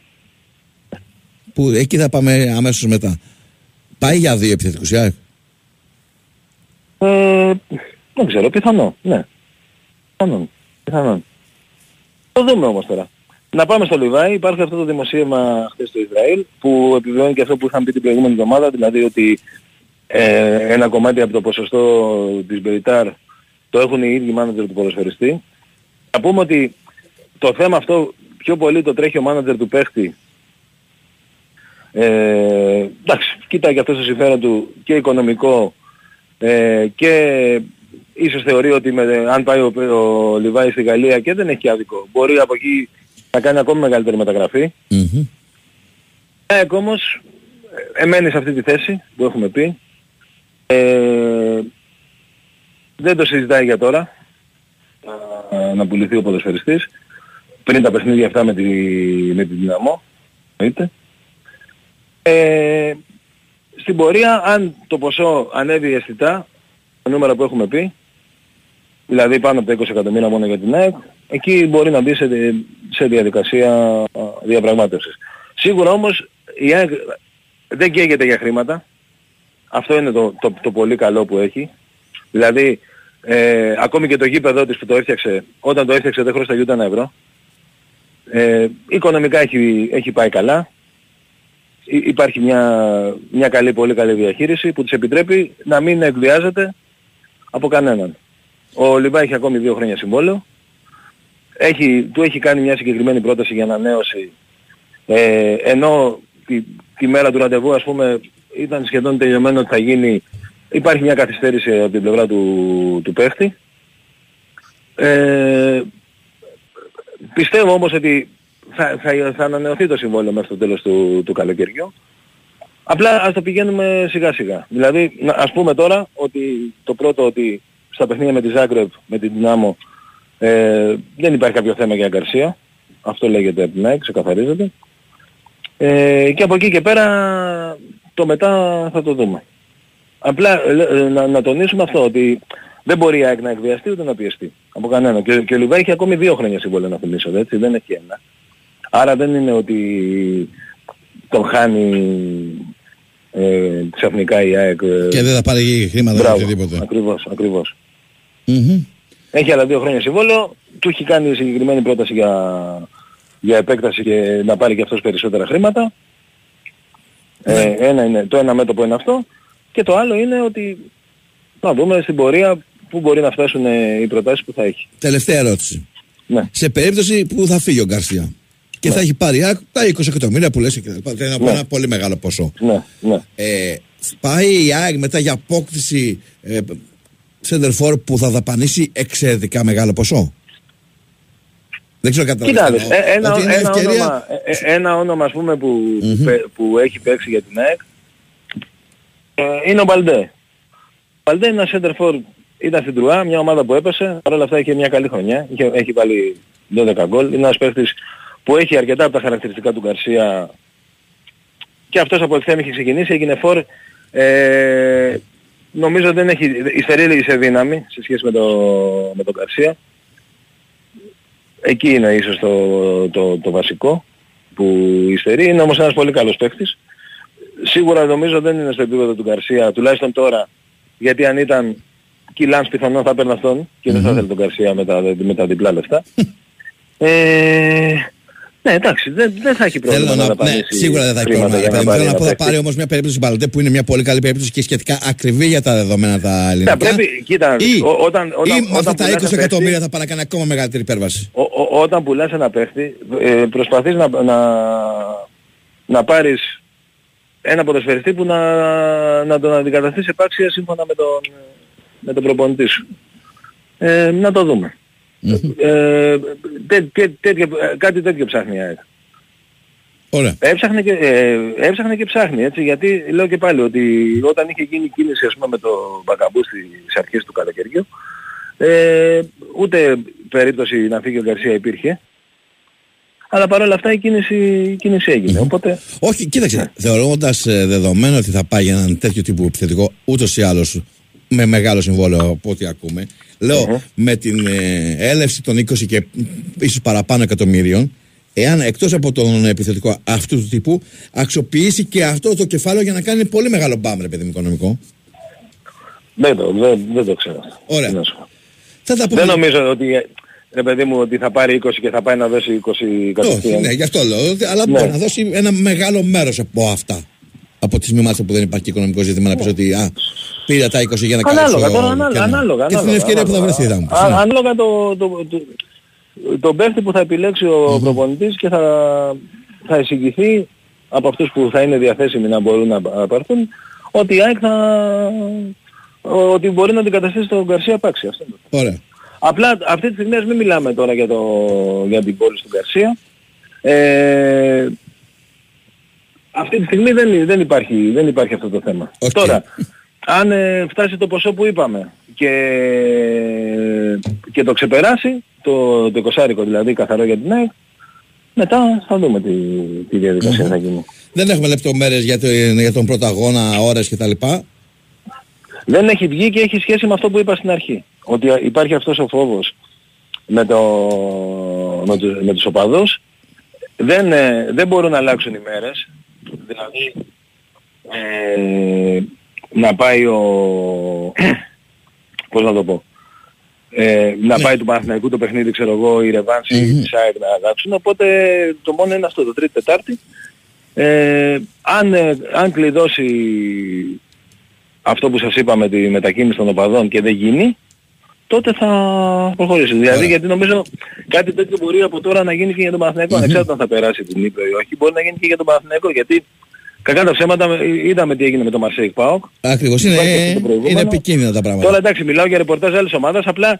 που εκεί θα πάμε αμέσως μετά, πάει για δύο επιθετικούς η ΑΕΚ. Ε, δεν ξέρω, πιθανό, ναι. Πιθανόν, πιθανόν. Το δούμε όμως τώρα. Να πάμε στο Λιβάη, υπάρχει αυτό το δημοσίευμα χθες στο Ισραήλ που επιβεβαιώνει και αυτό που είχαν πει την προηγούμενη εβδομάδα, δηλαδή ότι ε, ένα κομμάτι από το ποσοστό της Μπεϊτάρ το έχουν οι ίδιοι μάνατζερ του ποδοσφαιριστή. Να πούμε ότι το θέμα αυτό πιο πολύ το τρέχει ο μάνατζερ του παίχτη ε, εντάξει, κοιτάει και αυτό το συμφέρον του και οικονομικό ε, και ίσως θεωρεί ότι με, αν πάει ο, ο Λιβάη στη Γαλλία και δεν έχει άδικο, μπορεί από εκεί να κάνει ακόμη μεγαλύτερη μεταγραφή. ΑΕΚ όμως ε, εμένει σε αυτή τη θέση που έχουμε πει. Ε, δεν το συζητάει για τώρα να, να πουληθεί ο ποδοσφαιριστής. πριν τα παιχνίδια αυτά με τη, με τη Δυναμό. Εννοείται. Ε, στην πορεία αν το ποσό ανέβει αισθητά, τα νούμερα που έχουμε πει, δηλαδή πάνω από τα 20 εκατομμύρια μόνο για την ΑΕΚ, εκεί μπορεί να μπει σε, σε διαδικασία α, διαπραγμάτευσης. Σίγουρα όμως η ΑΕΚ δεν καίγεται για χρήματα. Αυτό είναι το, το, το πολύ καλό που έχει. Δηλαδή, ε, ακόμη και το γήπεδο της που το έφτιαξε, όταν το έφτιαξε δεν χρωσταγεί ένα ευρώ. Ε, οικονομικά έχει, έχει πάει καλά. Υ- υπάρχει μια, μια καλή, πολύ καλή διαχείριση που της επιτρέπει να μην εκβιάζεται από κανέναν. Ο Λιβά έχει ακόμη δύο χρόνια συμβόλαιο. Έχει, του έχει κάνει μια συγκεκριμένη πρόταση για ανανέωση ε, ενώ τη, τη μέρα του ραντεβού ας πούμε ήταν σχεδόν τελειωμένο ότι θα γίνει υπάρχει μια καθυστέρηση από την πλευρά του, του παίχτη. Ε, πιστεύω όμως ότι θα, θα, θα ανανεωθεί το συμβόλαιο μέχρι το τέλος του, του καλοκαιριού. Απλά ας το πηγαίνουμε σιγά σιγά. Δηλαδή να, ας πούμε τώρα ότι το πρώτο ότι στα παιχνίδια με τη Ζάγκρεπ, με την Δυνάμο ε, δεν υπάρχει κάποιο θέμα για Γκαρσία. Αυτό λέγεται από την ΑΕΚ, ξεκαθαρίζεται. Ε, και από εκεί και πέρα το μετά θα το δούμε. Απλά ε, να, να τονίσουμε αυτό ότι δεν μπορεί η ΑΕΚ να εκβιαστεί ούτε να πιεστεί από κανένα. Και, και ο Λιβά έχει ακόμη δύο χρόνια συμβόλαιο να θυμίσω, έτσι, δεν έχει ένα. Άρα δεν είναι ότι τον χάνει ε, ξαφνικά η ΑΕΚ. ε, Και δεν θα πάρει χρήματα Μπράβο, ή οτιδήποτε. Ακριβώς, ακριβώς. Μμμ. Έχει άλλα δύο χρόνια συμβόλαιο, του έχει κάνει συγκεκριμένη πρόταση για, για επέκταση και να πάρει και αυτός περισσότερα χρήματα. Ναι. Ε, ένα είναι, το ένα μέτωπο είναι αυτό και το άλλο είναι ότι να δούμε στην πορεία πού μπορεί να φτάσουν ε, οι προτάσεις που θα έχει. Τελευταία ερώτηση. Ναι. Σε περίπτωση που θα φύγει ο Γκαρσία και θα έχει πάρει α, τα 20 εκατομμύρια που λες και τα λοιπά, είναι από Ναι. ένα πολύ μεγάλο ποσό. Ναι, ναι. Ε, πάει η ΑΕΚ μετά για απόκτηση ε, center for που θα δαπανίσει εξαιρετικά μεγάλο ποσό. Δεν ξέρω κατά Κοίτα, δεις, ε, ένα, ότι είναι ένα, ευκαιρία- όνομα, ε, ε, ένα όνομα ας πούμε που, πε- που έχει παίξει για την ΑΕΚ ε, είναι ο Μπαλντέ. Ο Μπαλντέ είναι ένα center for, ήταν στην Τρουά, μια ομάδα που έπεσε, παρ' όλα αυτά είχε μια καλή χρονιά, είχε, έχει βάλει 12 γκολ, είναι ένας παίκτης που έχει αρκετά από τα χαρακτηριστικά του Γκαρσία και αυτός από ευθέν είχε ξεκινήσει, έγινε φορ, ε, νομίζω δεν έχει, υστερεί σε δύναμη σε σχέση με, το, με τον Γκαρσία. Εκεί είναι ίσως το, το, το βασικό που υστερεί. Είναι όμως ένας πολύ καλός παίκτης. Σίγουρα νομίζω δεν είναι στο επίπεδο του Γκαρσία, τουλάχιστον τώρα, γιατί αν ήταν Κιλάνς πιθανόν θα έπαιρνε αυτόν και δεν θα θέλει τον Γκαρσία με τα, με τα διπλά λεφτά. ε, ναι, εντάξει, δεν, δεν θα έχει πρόβλημα Θέλω να, να, ναι, δαπανίσει σίγουρα δεν θα έχει χρήματα πρόβλημα. για να Θέλω πάρει να ένα πω θα παίκτη. πάρει όμως μια περίπτωση Μπαλωτέ που είναι μια πολύ καλή περίπτωση και σχετικά ακριβή για τα δεδομένα τα ελληνικά. Ναι, πρέπει, κοίτα, Ή- ό, όταν, όταν, Ή με αυτά όταν τα πουλάς 20 ένα εκατομμύρια παίκτη, θα πάει να κάνει ακόμα μεγαλύτερη υπέρβαση. ο, ο, όταν πουλάς ένα παίχτη, ε, προσπαθείς να, να, να πάρεις ένα ποδοσφαιριστή που να, να τον αντικαταστήσει επάξια σύμφωνα με τον, με τον προπονητή σου. Ε, να το δούμε. Ε, τέ, τέ, τέτοιο- ε, κάτι τέτοιο ψάχνει η ΑΕΚ. Ωραία. Έψαχνε και, ε, έψαχνε και ψάχνει έτσι γιατί λέω και πάλι ότι όταν είχε γίνει κίνηση ας πούμε με το Μπακαμπού στις αρχές του καλοκαιριού ε, ούτε περίπτωση να φύγει ο Γκαρσία υπήρχε αλλά παρόλα αυτά η κίνηση, η κίνηση έγινε οπότε Όχι, κοίταξε. Θεωρώντας δεδομένο ότι θα πάει για έναν τέτοιο τύπου επιθετικό ούτως ή άλλως με μεγάλο συμβόλαιο από ό,τι ακούμε, λέω με την ε, έλευση των 20 και ίσως παραπάνω εκατομμύριων, εάν εκτός από τον επιθετικό αυτού του τύπου αξιοποιήσει και αυτό το κεφάλαιο για να κάνει πολύ μεγάλο μπαμ, ρε παιδί μου, οικονομικό. δεν το, δεν, δεν το ξέρω. Ωραία. Τι να σου πω. Θα τα πούμε. Δεν νομίζω ότι ε, ρε παιδί μου ότι θα πάρει 20 και θα πάει να δώσει 20 Όχι, κατευθείαν. ναι, γι' αυτό λέω. ότι- Αλλά Ναι. μπορεί να δώσει ένα μεγάλο μέρος από αυτά. Από τις μημάτια που δεν υπάρχει οικονομικό ζήτημα να πεις ότι α, πήρα τα 20 για να κάνω Ανάλογα, τώρα ανάλογα, ανάλογα. Και στην ανάλογα, ευκαιρία που θα ανάλογα. βρεθεί θα μου πεις, Α- ναι. Ανάλογα το, το, το, τον παίχτη που θα επιλέξει ο προπονητής και θα, θα εισηγηθεί από αυτούς που θα είναι διαθέσιμοι να μπορούν να πα- πάρθουν ότι η ΑΕΚ θα... ότι μπορεί να αντικαταστήσει τον Γκαρσία Πάξι. Αυτό είναι το. Ωραία. Απλά αυτή τη στιγμή ας μην μιλάμε τώρα για, το, για την πόλη του Γκαρσία. Ε, αυτή τη στιγμή δεν, δεν, υπάρχει, δεν υπάρχει αυτό το θέμα. Τώρα, αν ε, φτάσει το ποσό που είπαμε και, και το ξεπεράσει, το, το 20 δηλαδή καθαρό για την ΑΕΚ, μετά θα δούμε τι, τι διαδικασία θα γίνει. Δεν έχουμε λεπτομέρειες για, το, για τον πρώτο αγώνα, ώρες κτλ. Δεν έχει βγει και έχει σχέση με αυτό που είπα στην αρχή. Ότι υπάρχει αυτός ο φόβος με, το, με, τους, με τους οπαδούς. Δεν, ε, δεν μπορούν να αλλάξουν οι μέρες. Δηλαδή ε, να πάει ο... πώς να το πω. Ε, να πάει του Παναθηναϊκού το παιχνίδι, ξέρω εγώ, η Ρεβάνση mm της ΑΕΚ να αλλάξουν. Οπότε το μόνο είναι αυτό, το τρίτη Τετάρτη. Ε, αν, ε, αν κλειδώσει αυτό που σας είπα με τη μετακίνηση των οπαδών και δεν γίνει, τότε θα προχωρήσει. Δηλαδή γιατί νομίζω κάτι τέτοιο μπορεί από τώρα να γίνει και για τον Παναθηναϊκό, ανεξάρτητα αν θα περάσει την Ήπειρο ή όχι, μπορεί να γίνει και για τον Παναθηναϊκό, γιατί κακά τα ψέματα είδαμε τι έγινε με τον Μαρσέικ Πάοκ. Ακριβώς, είναι, είναι επικίνδυνα τα πράγματα. Τώρα εντάξει, μιλάω για ρεπορτάζ άλλης ομάδας, απλά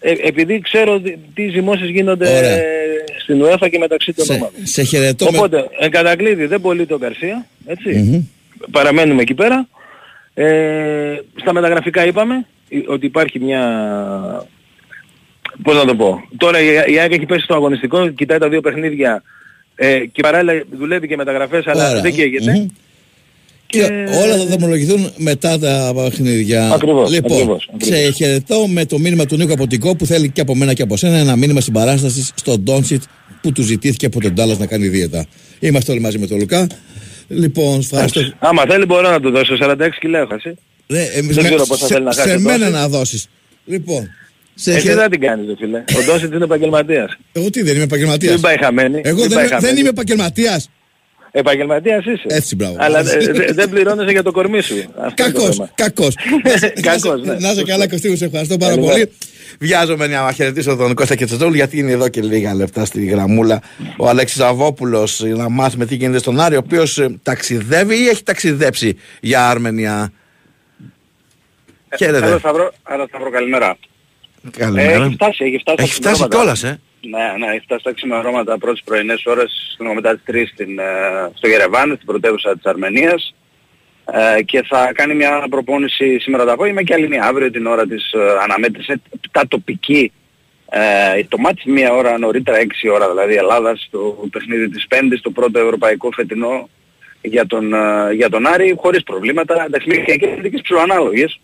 ε, επειδή ξέρω τι- τι ζυμώσεις γίνονται Ωραία. ε, στην UEFA και μεταξύ των Σε, ομάδων. σε χαιρετώ με- Οπότε, εν κατακλείδη δεν πολύ τον Γκαρσία, έτσι. Παραμένουμε εκεί πέρα. Ε, στα μεταγραφικά είπαμε ε, ότι υπάρχει μια... Πώς να το πω. Τώρα η η ΑΕΚ έχει πέσει στο αγωνιστικό, κοιτάει τα δύο παιχνίδια ε, και παράλληλα δουλεύει και μεταγραφές, αλλά Ωραία. δεν καίγεται. Μμμ. Και όλα θα δρομολογηθούν μετά τα παιχνίδια. Ακριβώς, λοιπόν, ακριβώς, ακριβώς. σε χαιρετώ με το μήνυμα του Νίκο Αποτικό που θέλει και από μένα και από σένα ένα μήνυμα στην παράσταση στον Ντόνσιτ που του ζητήθηκε από τον Τάλλας να κάνει δίαιτα. Είμαστε όλοι μαζί με τον Λουκά. Λοιπόν, ευχαριστώ. Άμα θέλει μπορώ να του δώσω 46 κιλά έχω χάσει. Ναι, εμείς Δεν με- ξέρω πώς θα σε, θέλει να χάσει σε ο μένα Ντόνσιτ. να δώσεις. Λοιπόν, σε Εσύ χαιρε- δεν την κάνεις ρε φίλε. Ο Ντόσιτ είναι επαγγελματίας. Εγώ τι δεν είμαι επαγγελματίας. Μην πάει χαμένη. Εγώ Μην δεν, πάει είμαι- δεν χαμένη. είμαι επαγγελματίας. Επαγγελματίας είσαι. Έτσι, μπράβο. Αλλά ε, δε- δεν πληρώνεσαι για το κορμί σου. Αυτό είναι το Κακός, θέμα. κακός. Κακός, ναι. Να είσαι καλά Κωστή μου, σε ευχαριστώ πάρα Καλημέρα. πολύ. Βιάζομαι να χαιρετήσω τον Κώστα Κετσετζόλου γιατί είναι εδώ και λίγα λεπτά στη γραμμούλα ο Αλέξης Αβόπουλος να μάθουμε τι γίνεται στον Άρη ο οποίος ε, ταξιδεύει ή έχει ταξιδέψει για Αρμενία. Χαίρετε. Άλλο Σταυρό, άλλο Σταυρό, καλημέρα. Καλημέρα. Έχει φτάσει, έχει φτάσει. Έχει τα φτάσει ξημερώματα. κιόλας, ε. Ναι, ναι, έχει φτάσει τα ξημερώματα πρώτες πρωινές ώρες, λίγο μετά τις 3 στην, ε, στο Γερεβάν, στην πρωτεύουσα της Αρμενίας. Ε, και θα κάνει μια προπόνηση σήμερα το απόγευμα και άλλη μια αύριο την ώρα της ε, αναμέτρησης. Τα τοπική ε, το μάτι μία ώρα νωρίτερα, 6 ώρα δηλαδή Ελλάδας, το παιχνίδι της Πέμπτης, το πρώτο ευρωπαϊκό φετινό για τον, ε, για τον Άρη, χωρίς προβλήματα. Εντάξει, και εκεί είναι ψηλοανάλογες.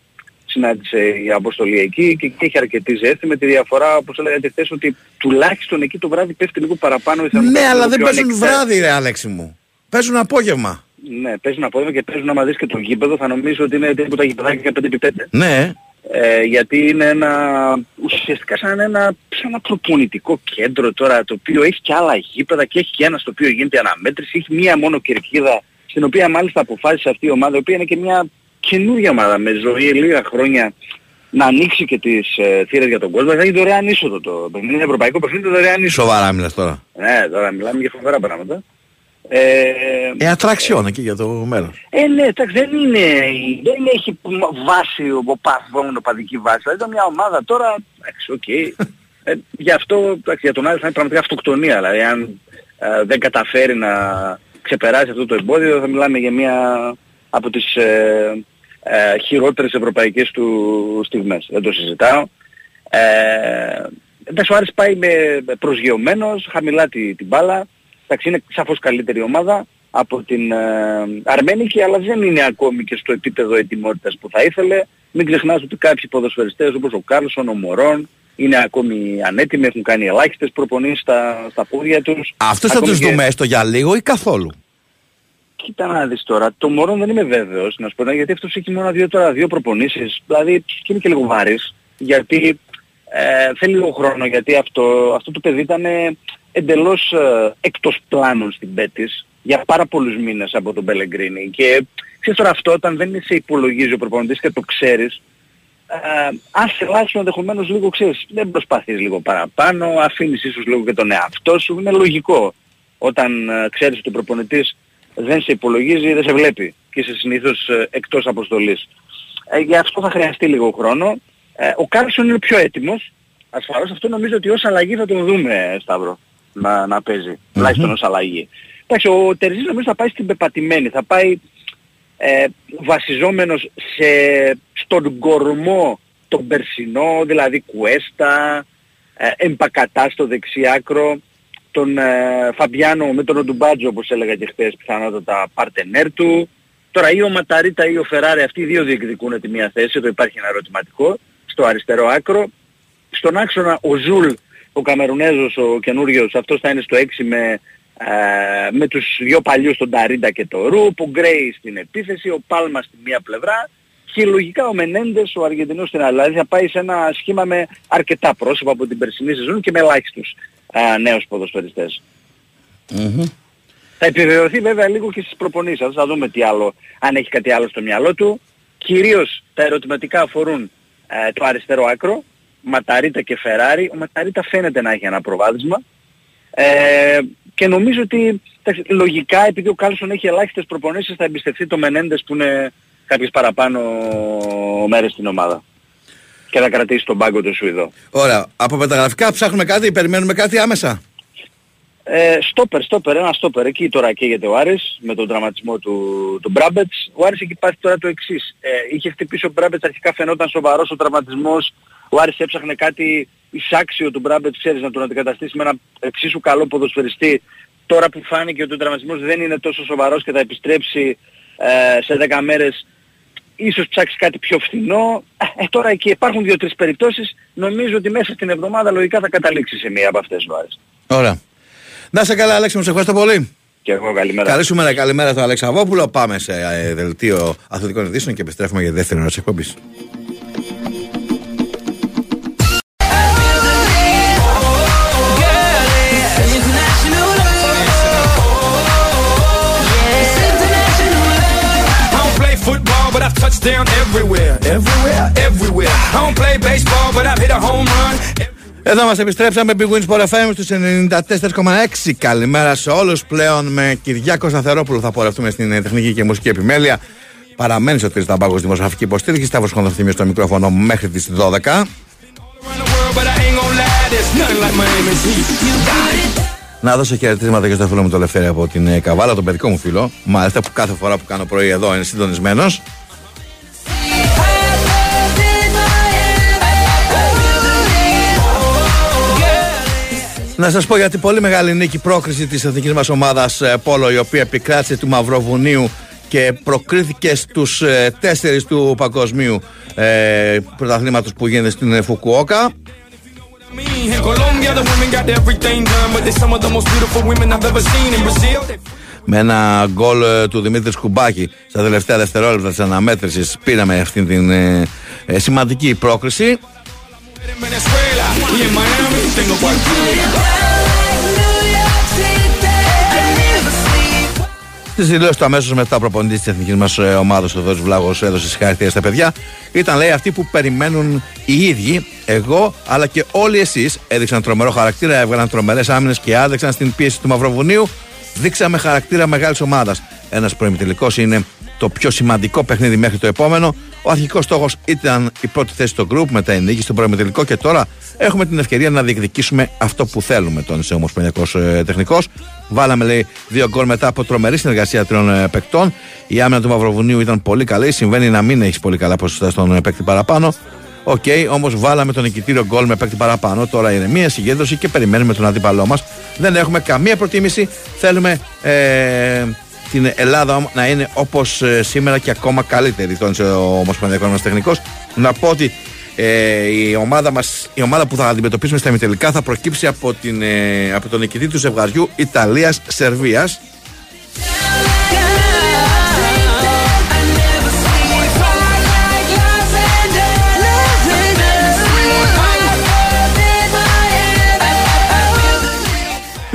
Συνάντησε η αποστολή εκεί και εκεί έχει αρκετή ζέστη με τη διαφορά, όπως έλεγατε χθες, ότι τουλάχιστον εκεί το βράδυ πέφτει λίγο παραπάνω η Ναι, θερμοκρασία, αλλά λίγο δεν πιο παίζουν ανοιχτά. βράδυ ρε Αλέξη μου. Παίζουν απόγευμα. Ναι, παίζουν απόγευμα και παίζουν άμα δεις και το γήπεδο, θα νομίζω ότι είναι τίποτα γηπεδάκια 5x5. Ναι. Ε, γιατί είναι ένα, ουσιαστικά σαν ένα, σαν ένα προπονητικό κέντρο τώρα το οποίο έχει και άλλα γήπεδα και έχει και ένα στο οποίο γίνεται αναμέτρηση, έχει μία μόνο κερκίδα στην οποία μάλιστα αποφάσισε αυτή η ομάδα, η οποία είναι και μια καινούργια ομάδα με ζωή λίγα χρόνια να ανοίξει και τις ε, θύρες για τον κόσμο. Θα έχει δωρεάν είσοδο το παιχνίδι, είναι ευρωπαϊκό παιχνίδι, δωρεάν είσοδο. Σοβαρά μιλάς τώρα. Ναι, τώρα μιλάμε για φοβερά πράγματα. Ε, Ε, ατραξιόν εκεί για το μέρος. ε, ναι, εντάξει, δεν είναι, δεν έχει βάση, οπαδ-, μόνο οπαδική βάση. Δηλαδή ήταν μια ομάδα τώρα, εντάξει, οκ. Ε, γι' αυτό, εντάξει, για τον Άρη θα είναι πραγματικά αυτοκτονία. Δηλαδή, αν ε, δεν καταφέρει να ξεπεράσει αυτό το εμπόδιο, θα μιλάμε για μια από τις ε, ε, χειρότερες ευρωπαϊκές του στιγμές. Δεν το συζητάω. Ε, εντάξει, ο Άρης πάει με με προσγειωμένος, χαμηλά τη, την μπάλα. Εντάξει, είναι σαφώς καλύτερη ομάδα από την ε, Αρμένικη, αλλά δεν είναι ακόμη και στο επίπεδο ετοιμότητας που θα ήθελε. Μην ξεχνάς ότι κάποιοι ποδοσφαιριστές όπως ο Κάρλσον, ο Μωρόν, είναι ακόμη ανέτοιμοι, έχουν κάνει ελάχιστες προπονήσεις στα, στα πόδια τους. Αυτούς θα Ακόμη τους και- δούμε έστω για λίγο ή καθόλου; Κοίτα να δεις τώρα, τον Μορόν δεν είμαι βέβαιος να σου πω, γιατί αυτός έχει μόνο δύο, τώρα δύο προπονήσεις, δηλαδή και είναι και λίγο βαρύς, γιατί ε, θέλει λίγο χρόνο, γιατί αυτό, αυτό το παιδί ήταν ε, εντελώς ε, εκτός πλάνων στην Πέτης για πάρα πολλούς μήνες από τον Πελεγκρίνη και ξέρεις τώρα αυτό όταν δεν σε υπολογίζει ο προπονητής και το ξέρεις, ε, αν σε ελάχιστον ενδεχομένως λίγο ξέρεις, δεν προσπαθείς λίγο παραπάνω, αφήνεις ίσως λίγο και τον εαυτό σου, είναι λογικό. Όταν ε, ξέρεις ότι ο προπονητής δεν σε υπολογίζει, δεν σε βλέπει και είσαι συνήθως ε, εκτός αποστολής. Ε, για αυτό θα χρειαστεί λίγο χρόνο. Ε, ο Κάρλσον είναι πιο έτοιμος. Ασφαλώς αυτό νομίζω ότι ως αλλαγή θα τον δούμε, Σταύρο, να, να παίζει. Τουλάχιστον ως αλλαγή. Εντάξει, ο Τερζής νομίζω θα πάει στην πεπατημένη. Θα πάει ε, βασιζόμενος σε, στον κορμό τον περσινό, δηλαδή Κουέστα, ε, Εμπακατά στο δεξιάκρο, τον ε, Φαμπιάνο με τον Οντουμπάτζο όπως έλεγα και χθες πιθανότατα παρτενέρ του. Τώρα ή ο Ματαρίτα ή ο Φεράρι αυτοί οι δύο διεκδικούν τη μία θέση, εδώ υπάρχει ένα ερωτηματικό, στο αριστερό άκρο. Στον άξονα ο Ζουλ, ο Καμερουνέζος, ο καινούριος, αυτός θα είναι στο 6 με, ε, με τους δυο παλιούς, τον Νταρίντα και τον Ρουπ, ο Γκρέι στην επίθεση, ο Πάλμα στην μία πλευρά και λογικά ο Μενέντες, ο Αργεντινός στην άλλη. Δηλαδή θα πάει σε ένα σχήμα με αρκετά πρόσωπα από την περσινή σεζόν και με ελάχιστους α, νέους ποδοσφαιριστές. Θα επιβεβαιωθεί βέβαια λίγο και στις προπονήσεις. Θα δούμε τι άλλο, αν έχει κάτι άλλο στο μυαλό του. Κυρίως τα ερωτηματικά αφορούν ε, το αριστερό άκρο, Ματαρίτα και Φεράρι. Ο Ματαρίτα φαίνεται να έχει ένα προβάδισμα. Ε, και νομίζω ότι εντάξει, λογικά επειδή ο Κάλσον έχει ελάχιστες προπονήσεις θα εμπιστευτεί το Μενέντες που είναι κάποιες παραπάνω μέρες στην ομάδα. Και θα κρατήσει τον πάγκο του Σουηδό. Ωραία. Από μεταγραφικά ψάχνουμε κάτι, περιμένουμε κάτι άμεσα; Ε, στόπερ, στόπερ, ένα στόπερ. Εκεί τώρα καίγεται ο Άρης με τον τραυματισμό του, του Μπράμπετς. Ο Άρης εκεί υπάρχει τώρα το εξής. Ε, είχε χτυπήσει ο Μπράμπετς, αρχικά φαινόταν σοβαρός ο τραυματισμός. Ο Άρης έψαχνε κάτι εισάξιο του Μπράμπετς, ξέρεις, να τον αντικαταστήσει με ένα εξίσου καλό ποδοσφαιριστή. Τώρα που φάνηκε ότι ο τραυματισμός δεν είναι τόσο σοβαρός και θα επιστρέψει ε, σε 10 μέρες ίσως ψάξει κάτι πιο φθηνό. Ε, τώρα εκεί υπάρχουν δύο-τρεις περιπτώσεις. Νομίζω ότι μέσα στην εβδομάδα λογικά θα καταλήξεις σε μία από αυτές ο Άρης. Ωραία. Να σε καλά, Αλέξη, μου σε ευχαριστώ πολύ. Και εγώ καλημέρα. Καλή σου μέρα, καλημέρα στον Αλεξαβόπουλο. Πάμε σε ε, δελτίο αθλητικών ειδήσεων και επιστρέφουμε για δεύτερη ώρα της εκπομπής. But I've touched down everywhere. Everywhere, everywhere. I don't play baseball, but I've hit a home run. Εδώ μας επιστρέψαμε Big Wins Sport FM στους 94,6 Καλημέρα σε όλους πλέον με Κυριάκο Σταθερόπουλο θα πορευτούμε στην ε, τεχνική και μουσική επιμέλεια Παραμένεις ο Τρεις Ταμπάκος δημοσιογραφική υποστήριξη Σταύρος Κονδοθυμίου στο μικρόφωνο μέχρι τις 12 But I ain't gonna lie, there's nothing like Miami's heat. Να δώσω χαιρετίσματα και στο φίλο μου το Λευτέρη από την ε, Καβάλα, τον παιδικό μου φίλο. Μάλιστα που κάθε φορά που κάνω πρωί εδώ είναι συντονισμένος. Να σας πω για την πολύ μεγάλη νίκη πρόκριση της εθνικής μας ομάδας ε, Πόλο η οποία επικράτησε του Μαυροβουνίου και προκρίθηκε στους ε, τέσσερις του παγκοσμίου ε, πρωταθλήματος που γίνεται στην ε, Φουκουόκα. In Colombia, the women got everything done, but they're some of the most beautiful women I've ever seen in Brazil. They με ένα γκολ ε, του Δημήτρης Σκουμπάκη στα τελευταία δευτερόλεπτα της αναμέτρησης πήραμε αυτή την ε, ε, σημαντική πρόκριση in Venezuela, we in Miami, tengo cualquiera. Στι δηλώσεις του αμέσως μετά προπονητής της εθνικής μας ομάδας, ο Δόση Βλάγος, έδωσε συγχαρητήρια στα παιδιά. Ήταν, λέει, αυτοί που περιμένουν οι ίδιοι, εγώ αλλά και όλοι εσείς. Έδειξαν τρομερό χαρακτήρα, έβγαλαν τρομερές άμυνες και άδεξαν στην πίεση του Μαυροβουνίου. Δείξαμε χαρακτήρα μεγάλης ομάδας. Ένας προημιτελικός είναι το πιο σημαντικό παιχνίδι μέχρι το επόμενο. Ο αρχικός στόχος ήταν η πρώτη θέση στο group, μετά η νίκη στον προημιτελικό και τώρα έχουμε την ευκαιρία να διεκδικήσουμε αυτό που θέλουμε, τόνισε ο Ομοσπονδιακός ε, Τεχνικός. Βάλαμε, λέει, δύο γκολ μετά από τρομερή συνεργασία τριών ε, παικτών. Η άμυνα του Μαυροβουνίου ήταν πολύ καλή. Συμβαίνει να μην έχεις πολύ καλά ποσοστά στον ε, παίκτη παραπάνω. Ok, okay, όμως βάλαμε τον νικητήριο γκολ με παίκτη παραπάνω. Τώρα είναι μία συγκέντρωση και περιμένουμε τον αντίπαλό μας. Δεν έχουμε καμία προτίμηση. Θέλουμε ε, την Ελλάδα να είναι όπως σήμερα και ακόμα καλύτερη, τόνισε ο Ομοσπονδιακός μας τεχνικός. Να πω ότι ε, η, ομάδα μας, η ομάδα που θα αντιμετωπίσουμε στα ημιτελικά θα προκύψει από, την, ε, από τον νικητή του ζευγαριού Ιταλίας-Σερβίας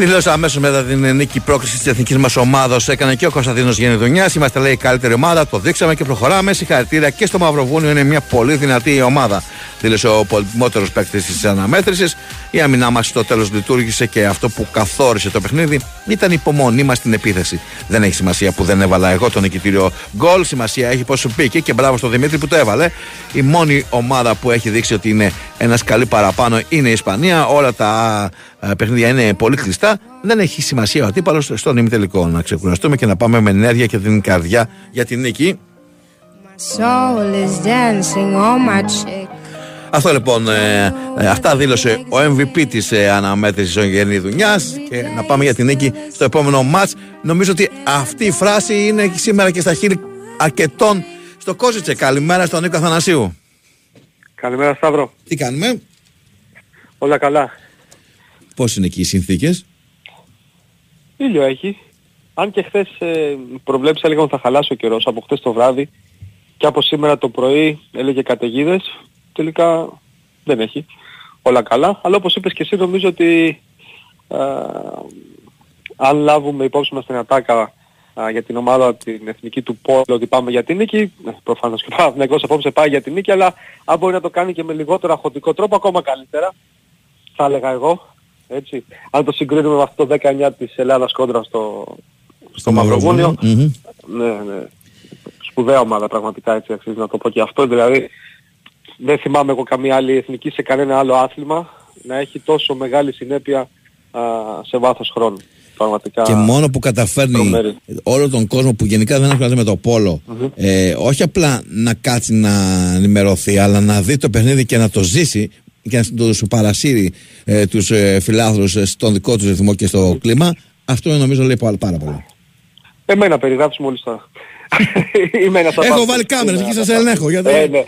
Δηλώσα αμέσως μετά την νίκη πρόκλησης της εθνικής μας ομάδα. Έκανε και ο Κωνσταντίνος Γενεδονιά. Είμαστε, λέει, η καλύτερη ομάδα. Το δείξαμε και προχωράμε. Συγχαρητήρια και στο Μαυροβούνιο. Είναι μια πολύ δυνατή ομάδα. Δήλωσε ο πολυτιμότερο παίκτης της αναμέτρησης. Η άμυνά μας στο τέλος λειτουργήσε και αυτό που καθόρισε το παιχνίδι ήταν η υπομονή μας στην επίθεση. Δεν έχει σημασία που δεν έβαλα εγώ το νικητήριο γκολ. Σημασία έχει πώ σου πήγε και μπράβο στον Δημήτρη που το έβαλε. Η μόνη ομάδα που έχει δείξει ότι είναι ένας καλή παραπάνω είναι η Ισπανία. Όλα τα ε, παιχνίδια είναι πολύ κλειστά. Δεν έχει σημασία ο αντίπαλος στον ημιτελικό. Να ξεκουραστούμε και να πάμε με ενέργεια και την καρδιά για την νίκη. soul is dancing on my cheek. Αυτό λοιπόν, ε, ε, αυτά δήλωσε ο MVP της ε, αναμέτρησης ο Γερνή Δουνιάς και να πάμε για την νίκη στο επόμενο μάτς. Νομίζω ότι αυτή η φράση είναι σήμερα και στα χείλη αρκετών στο Κόζιτσε. Καλημέρα στον Νίκο Αθανασίου. Καλημέρα Σταύρο. Τι κάνουμε, Όλα καλά. πώς είναι εκεί οι συνθήκες; Ήλιο έχει. Αν και χθες ε, προβλέψα λίγο θα χαλάσει ο καιρός από χθες το βράδυ και από σήμερα το πρωί έλεγε καταιγίδες. Τελικά δεν έχει. Όλα καλά. Αλλά όπως είπες και εσύ νομίζω ότι ε, αν λάβουμε υπόψη μας την ατάκα α, για την ομάδα την εθνική του Πόλου ότι πάμε για την νίκη, ε, προφανώς και ο Παναθηναϊκός απόψε πάει για την νίκη, αλλά αν μπορεί να το κάνει και με λιγότερο αχωτικό τρόπο ακόμα καλύτερα, θα έλεγα εγώ. Έτσι. Αν το συγκρίνουμε με αυτό το 19 της Ελλάδας κόντρα στο, στο Μαυροβούνιο, Μμμ. ναι, ναι. Σπουδαία ομάδα πραγματικά έτσι αξίζει να το πω και αυτό. Δηλαδή δεν θυμάμαι εγώ καμία άλλη εθνική σε κανένα άλλο άθλημα να έχει τόσο μεγάλη συνέπεια α, σε βάθος χρόνου. Πραγματικά. Και μόνο που καταφέρνει τρομερή. όλο τον κόσμο που γενικά δεν ασχολείται με το πόλο, ε, όχι απλά να κάτσει να ενημερωθεί, αλλά να δει το παιχνίδι και να το ζήσει και να του σου παρασύρει ε, τους ε, φιλάθλους ε, στον δικό τους ρυθμό και στο κλίμα, αυτό νομίζω λέει πάρα πάρα πολύ. Εμένα περιγράψεις μόλις τώρα. Είμαι ένας από Έχω αυτούς. βάλει κάμερες Είμαι εκεί ένας σας από ελέγχω, αυτούς. γιατί- Ε, ναι.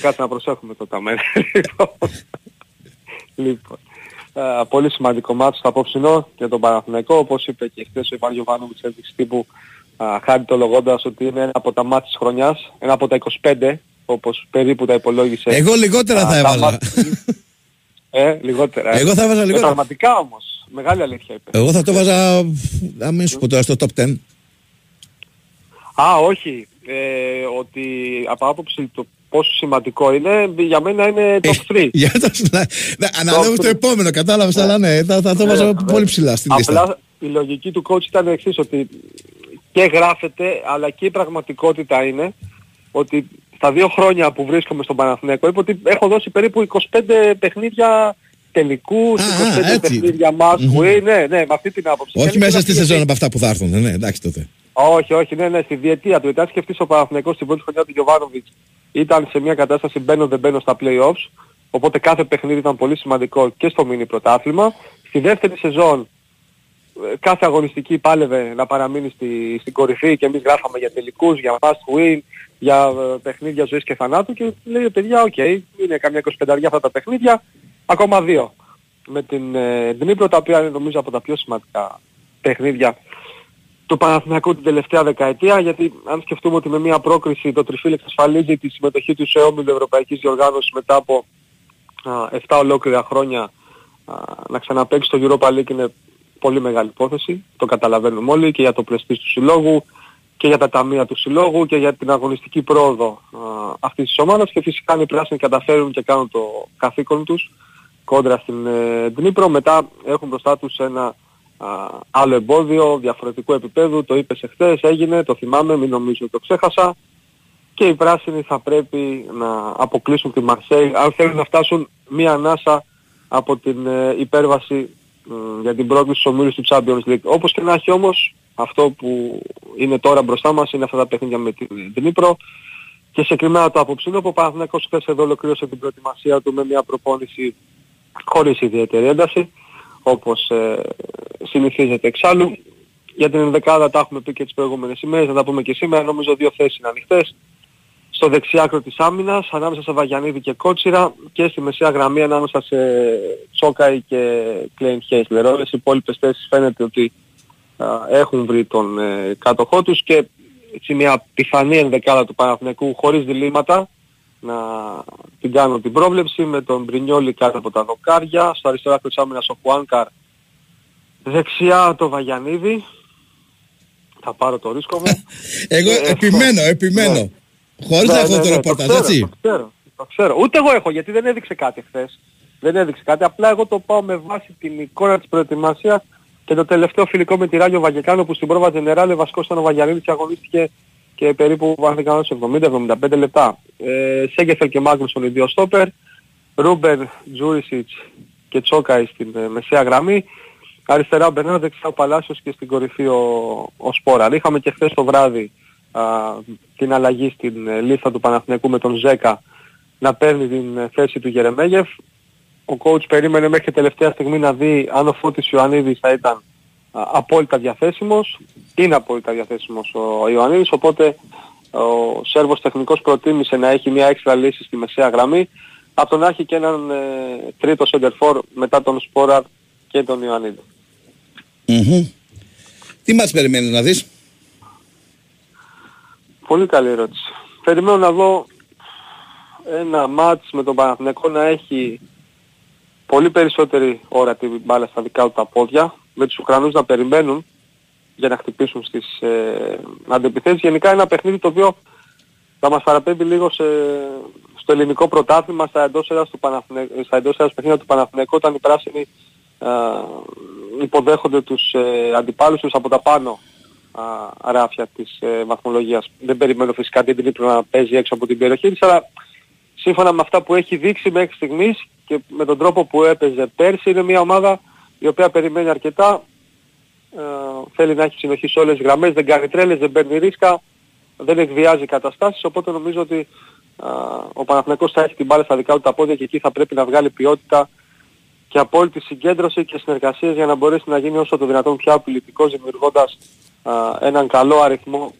Κάτσε να προσέχουμε το ταμένα. λοιπόν. Α, πολύ σημαντικό μάτσο στο απόψινό για τον Παναθηναϊκό. Όπως είπε και χθες ο Ιβάν Γιωβάνοβιτς έδειξε τύπου α, χάριτολογώντας ότι είναι ένα από τα μάτια της χρονιάς, ένα από τα 25 όπως περίπου τα υπολόγισε. Εγώ λιγότερα Α, θα τα έβαζα. μάτια- Ε, λιγότερα. ε. Εγώ θα έβαζα Ε, λιγότερα. Πραγματικά όμως. Μεγάλη αλήθεια είπε. Εγώ θα το βάζα, να μην σου πω τώρα, στο top 10. Α, όχι. Ε, ότι από άποψη το πόσο σημαντικό είναι, για μένα είναι top 3. Για το σλα- Ναι, Αναλόγω στο επόμενο, κατάλαβες, αλλά ναι, θα, θα το βάζα Ναι, πολύ ψηλά στην λίστα. Απλά η λογική του coach ήταν εξής, ότι και γράφεται, αλλά και η πραγματικότητα είναι ότι στα δύο χρόνια που βρίσκομαι στον Παναθηναϊκό είπε ότι έχω δώσει περίπου 25 παιχνίδια τελικούς, 25 έτσι. παιχνίδια must win, ναι, ναι, με αυτή την άποψη. Και Όχι αν μέσα ήθελα στη να σεζόν πει- από αυτά που θα έρθουν. Ναι, εντάξει τότε. Όχι, όχι, ναι, ναι, στη διετία του. Γιατί αν σκεφτείς ο Παναθηναϊκός στην πρώτη χρονιά του Γιοβάνοβιτς ήταν σε μια κατάσταση μπαίνω δεν μπαίνω στα play-offs, οπότε κάθε παιχνίδι ήταν πολύ σημαντικό και στο μίνι πρωτάθλημα. Στη δεύτερη σεζόν ε, κάθε αγωνιστική πάλευε να παραμείνει στη, στην κορυφή και εμείς γράφαμε για τελικούς, για must win, για ε, παιχνίδια ζωής και θανάτου και λέει παιδιά, οκ, είναι καμιά 25 αυτά τα παιχνίδια, ακόμα δύο. Με την ε, Δνήπρο, τα οποία είναι νομίζω από τα πιο σημαντικά παιχνίδια του Παναθηναϊκού την τελευταία δεκαετία, γιατί αν σκεφτούμε ότι με μια πρόκριση το Τριφύλ εξασφαλίζει τη συμμετοχή του σε όμιλο Ευρωπαϊκής Διοργάνωσης μετά από α, 7 ολόκληρα χρόνια α, να ξαναπαίξει το Europa League είναι πολύ μεγάλη υπόθεση, το καταλαβαίνουμε όλοι και για το πλαιστής του συλλόγου και για τα ταμεία του συλλόγου και για την αγωνιστική πρόοδο α, αυτής της ομάδας και φυσικά αν οι πράσινοι καταφέρουν και κάνουν το καθήκον τους κόντρα στην ε, Δνήπρο. Μετά έχουν μπροστά τους ένα α, άλλο εμπόδιο διαφορετικού επίπεδου. Το είπες εχθές, έγινε, το θυμάμαι, μην νομίζω ότι το ξέχασα. Και οι πράσινοι θα πρέπει να αποκλείσουν τη Μαρσέη αν θέλουν να φτάσουν μία ανάσα από την ε, υπέρβαση μ, για την πρόκληση στους ομίλους του Champions League. Όπως και να έχει όμως, αυτό που είναι τώρα μπροστά μας είναι αυτά τα παιχνίδια με την Δνήπρο και συγκεκριμένα το απόψινο που ο Παναθηναϊκός χθες εδώ ολοκλήρωσε την προετοιμασία του με μια προπόνηση χωρίς ιδιαίτερη ένταση όπως ε, συνηθίζεται εξάλλου. Για την ενδεκάδα τα έχουμε πει και τις προηγούμενες ημέρες, να τα πούμε και σήμερα. Νομίζω δύο θέσεις είναι ανοιχτές. Στο δεξιάκρο της άμυνας, ανάμεσα σε Βαγιανίδη και Κότσιρα και στη μεσαία γραμμή ανάμεσα σε Τσόκαη και Κλέιν Χέσλερ. Όλες οι υπόλοιπες θέσεις φαίνεται ότι α, έχουν βρει τον ε, κάτοχό τους και έτσι μια πιθανή ενδεκάδα του Παναθηναϊκού χωρίς διλήμματα να την κάνω την πρόβλεψη με τον Μπρινιόλη κάτω από τα δοκάρια, στο αριστερά άκρο της άμυνας ο Χουάνκαρ, δεξιά το Βαγιανίδη, θα πάρω το ρίσκο μου. Εγώ Ε, επιμένω, ναι. επιμένω. Χωρίς Ναι, να έχω ναι, το ναι, ρεπορτάζ, ξέρω, έτσι. Το ξέρω, το ξέρω. Ούτε εγώ έχω γιατί δεν έδειξε κάτι χθες. Δεν έδειξε κάτι. Απλά εγώ το πάω με βάση την εικόνα της προετοιμασίας και το τελευταίο φιλικό με τη Ράγιο Βαγεκάνο που στην πρόβα Τζενεράλε βασικός ήταν ο Βαγιανίδης και αγωνίστηκε και περίπου αν δεν κάνω σε 70-75 λεπτά. Ε, Σέγκεφελ και Μάγνουσον οι δύο στόπερ. Ρούμπερ, Τζούρισιτς και Τσόκαη στην ε, μεσαία γραμμή. Αριστερά ο Μπερνάρ, δεξιά ο Παλάσιος και στην κορυφή ο, ο Σπόρα. Είχαμε και χθες το βράδυ α, την αλλαγή στην ε, λίστα του Παναθηναϊκού με τον Ζέκα να παίρνει την ε, θέση του Γερεμέγεφ. Ο coach περίμενε μέχρι τελευταία στιγμή να δει αν ο Φώτης Ιωαννίδης θα ήταν α, απόλυτα διαθέσιμος. Είναι απόλυτα διαθέσιμος ο Ιωαννίδης, οπότε ο Σέρβος τεχνικός προτίμησε να έχει μια έξτρα λύση στη μεσαία γραμμή από το να έχει και έναν ε, τρίτο σεντερφόρ μετά τον Σπόραρ και τον Ιωαννίδη. Μμμ. Τι μάτς περιμένεις να δεις; Πολύ καλή ερώτηση. Περιμένω να δω ένα μάτς με τον Παναθηναϊκό να έχει πολύ περισσότερη ώρα την μπάλα στα δικά του τα πόδια, με τους Ουκρανούς να περιμένουν για να χτυπήσουν στις ε, αντεπιθέσεις. Γενικά ένα παιχνίδι το οποίο θα μας παραπέμπει λίγο σε, στο ελληνικό πρωτάθλημα στα εντός έδρας, του Παναθηναϊκού, στα εντός έδρας παιχνίδια του Παναθηναϊκού όταν οι πράσινοι α, υποδέχονται τους ε, αντιπάλους τους από τα πάνω α, ράφια της ε, βαθμολογίας. Δεν περιμένω φυσικά την Τρίπλο να παίζει έξω από την περιοχή της, αλλά σύμφωνα με αυτά που έχει δείξει μέχρι στιγμής και με τον τρόπο που έπαιζε πέρσι είναι μια ομάδα η οποία περιμένει αρκετά, ε, θέλει να έχει συνοχή σε όλες τις γραμμές, δεν κάνει τρέλες, δεν παίρνει ρίσκα, δεν εκβιάζει καταστάσεις, οπότε νομίζω ότι α, ο Παναθηναϊκός θα έχει την μπάλα στα δικά του τα πόδια και εκεί θα πρέπει να βγάλει ποιότητα και απόλυτη συγκέντρωση και συνεργασίες για να μπορέσει να γίνει όσο το δυνατόν πιο απειλητικός δημιουργώντας α, έναν καλό αριθμό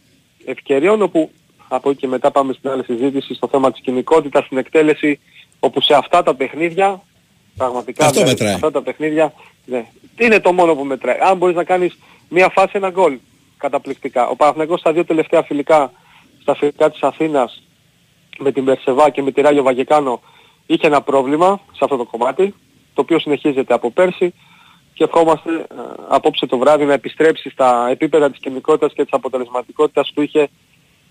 ευκαιριών όπου από εκεί και μετά πάμε στην άλλη συζήτηση στο θέμα της κοινικότητας, στην εκτέλεση όπου σε αυτά τα παιχνίδια πραγματικά Αυτό δηλαδή, μετράει. σε αυτά τα παιχνίδια ναι, είναι το μόνο που μετράει. Αν μπορείς να κάνεις μία φάση ένα γκολ καταπληκτικά. Ο Παναθηναϊκός στα δύο τελευταία φιλικά στα φιλικά της Αθήνας με την Περσεβά και με τη Ράγιο Βαγεκάνο είχε ένα πρόβλημα σε αυτό το κομμάτι το οποίο συνεχίζεται από πέρσι και ευχόμαστε ε, απόψε το βράδυ να επιστρέψει στα επίπεδα της κοινικότητας και της αποτελεσματικότητας που είχε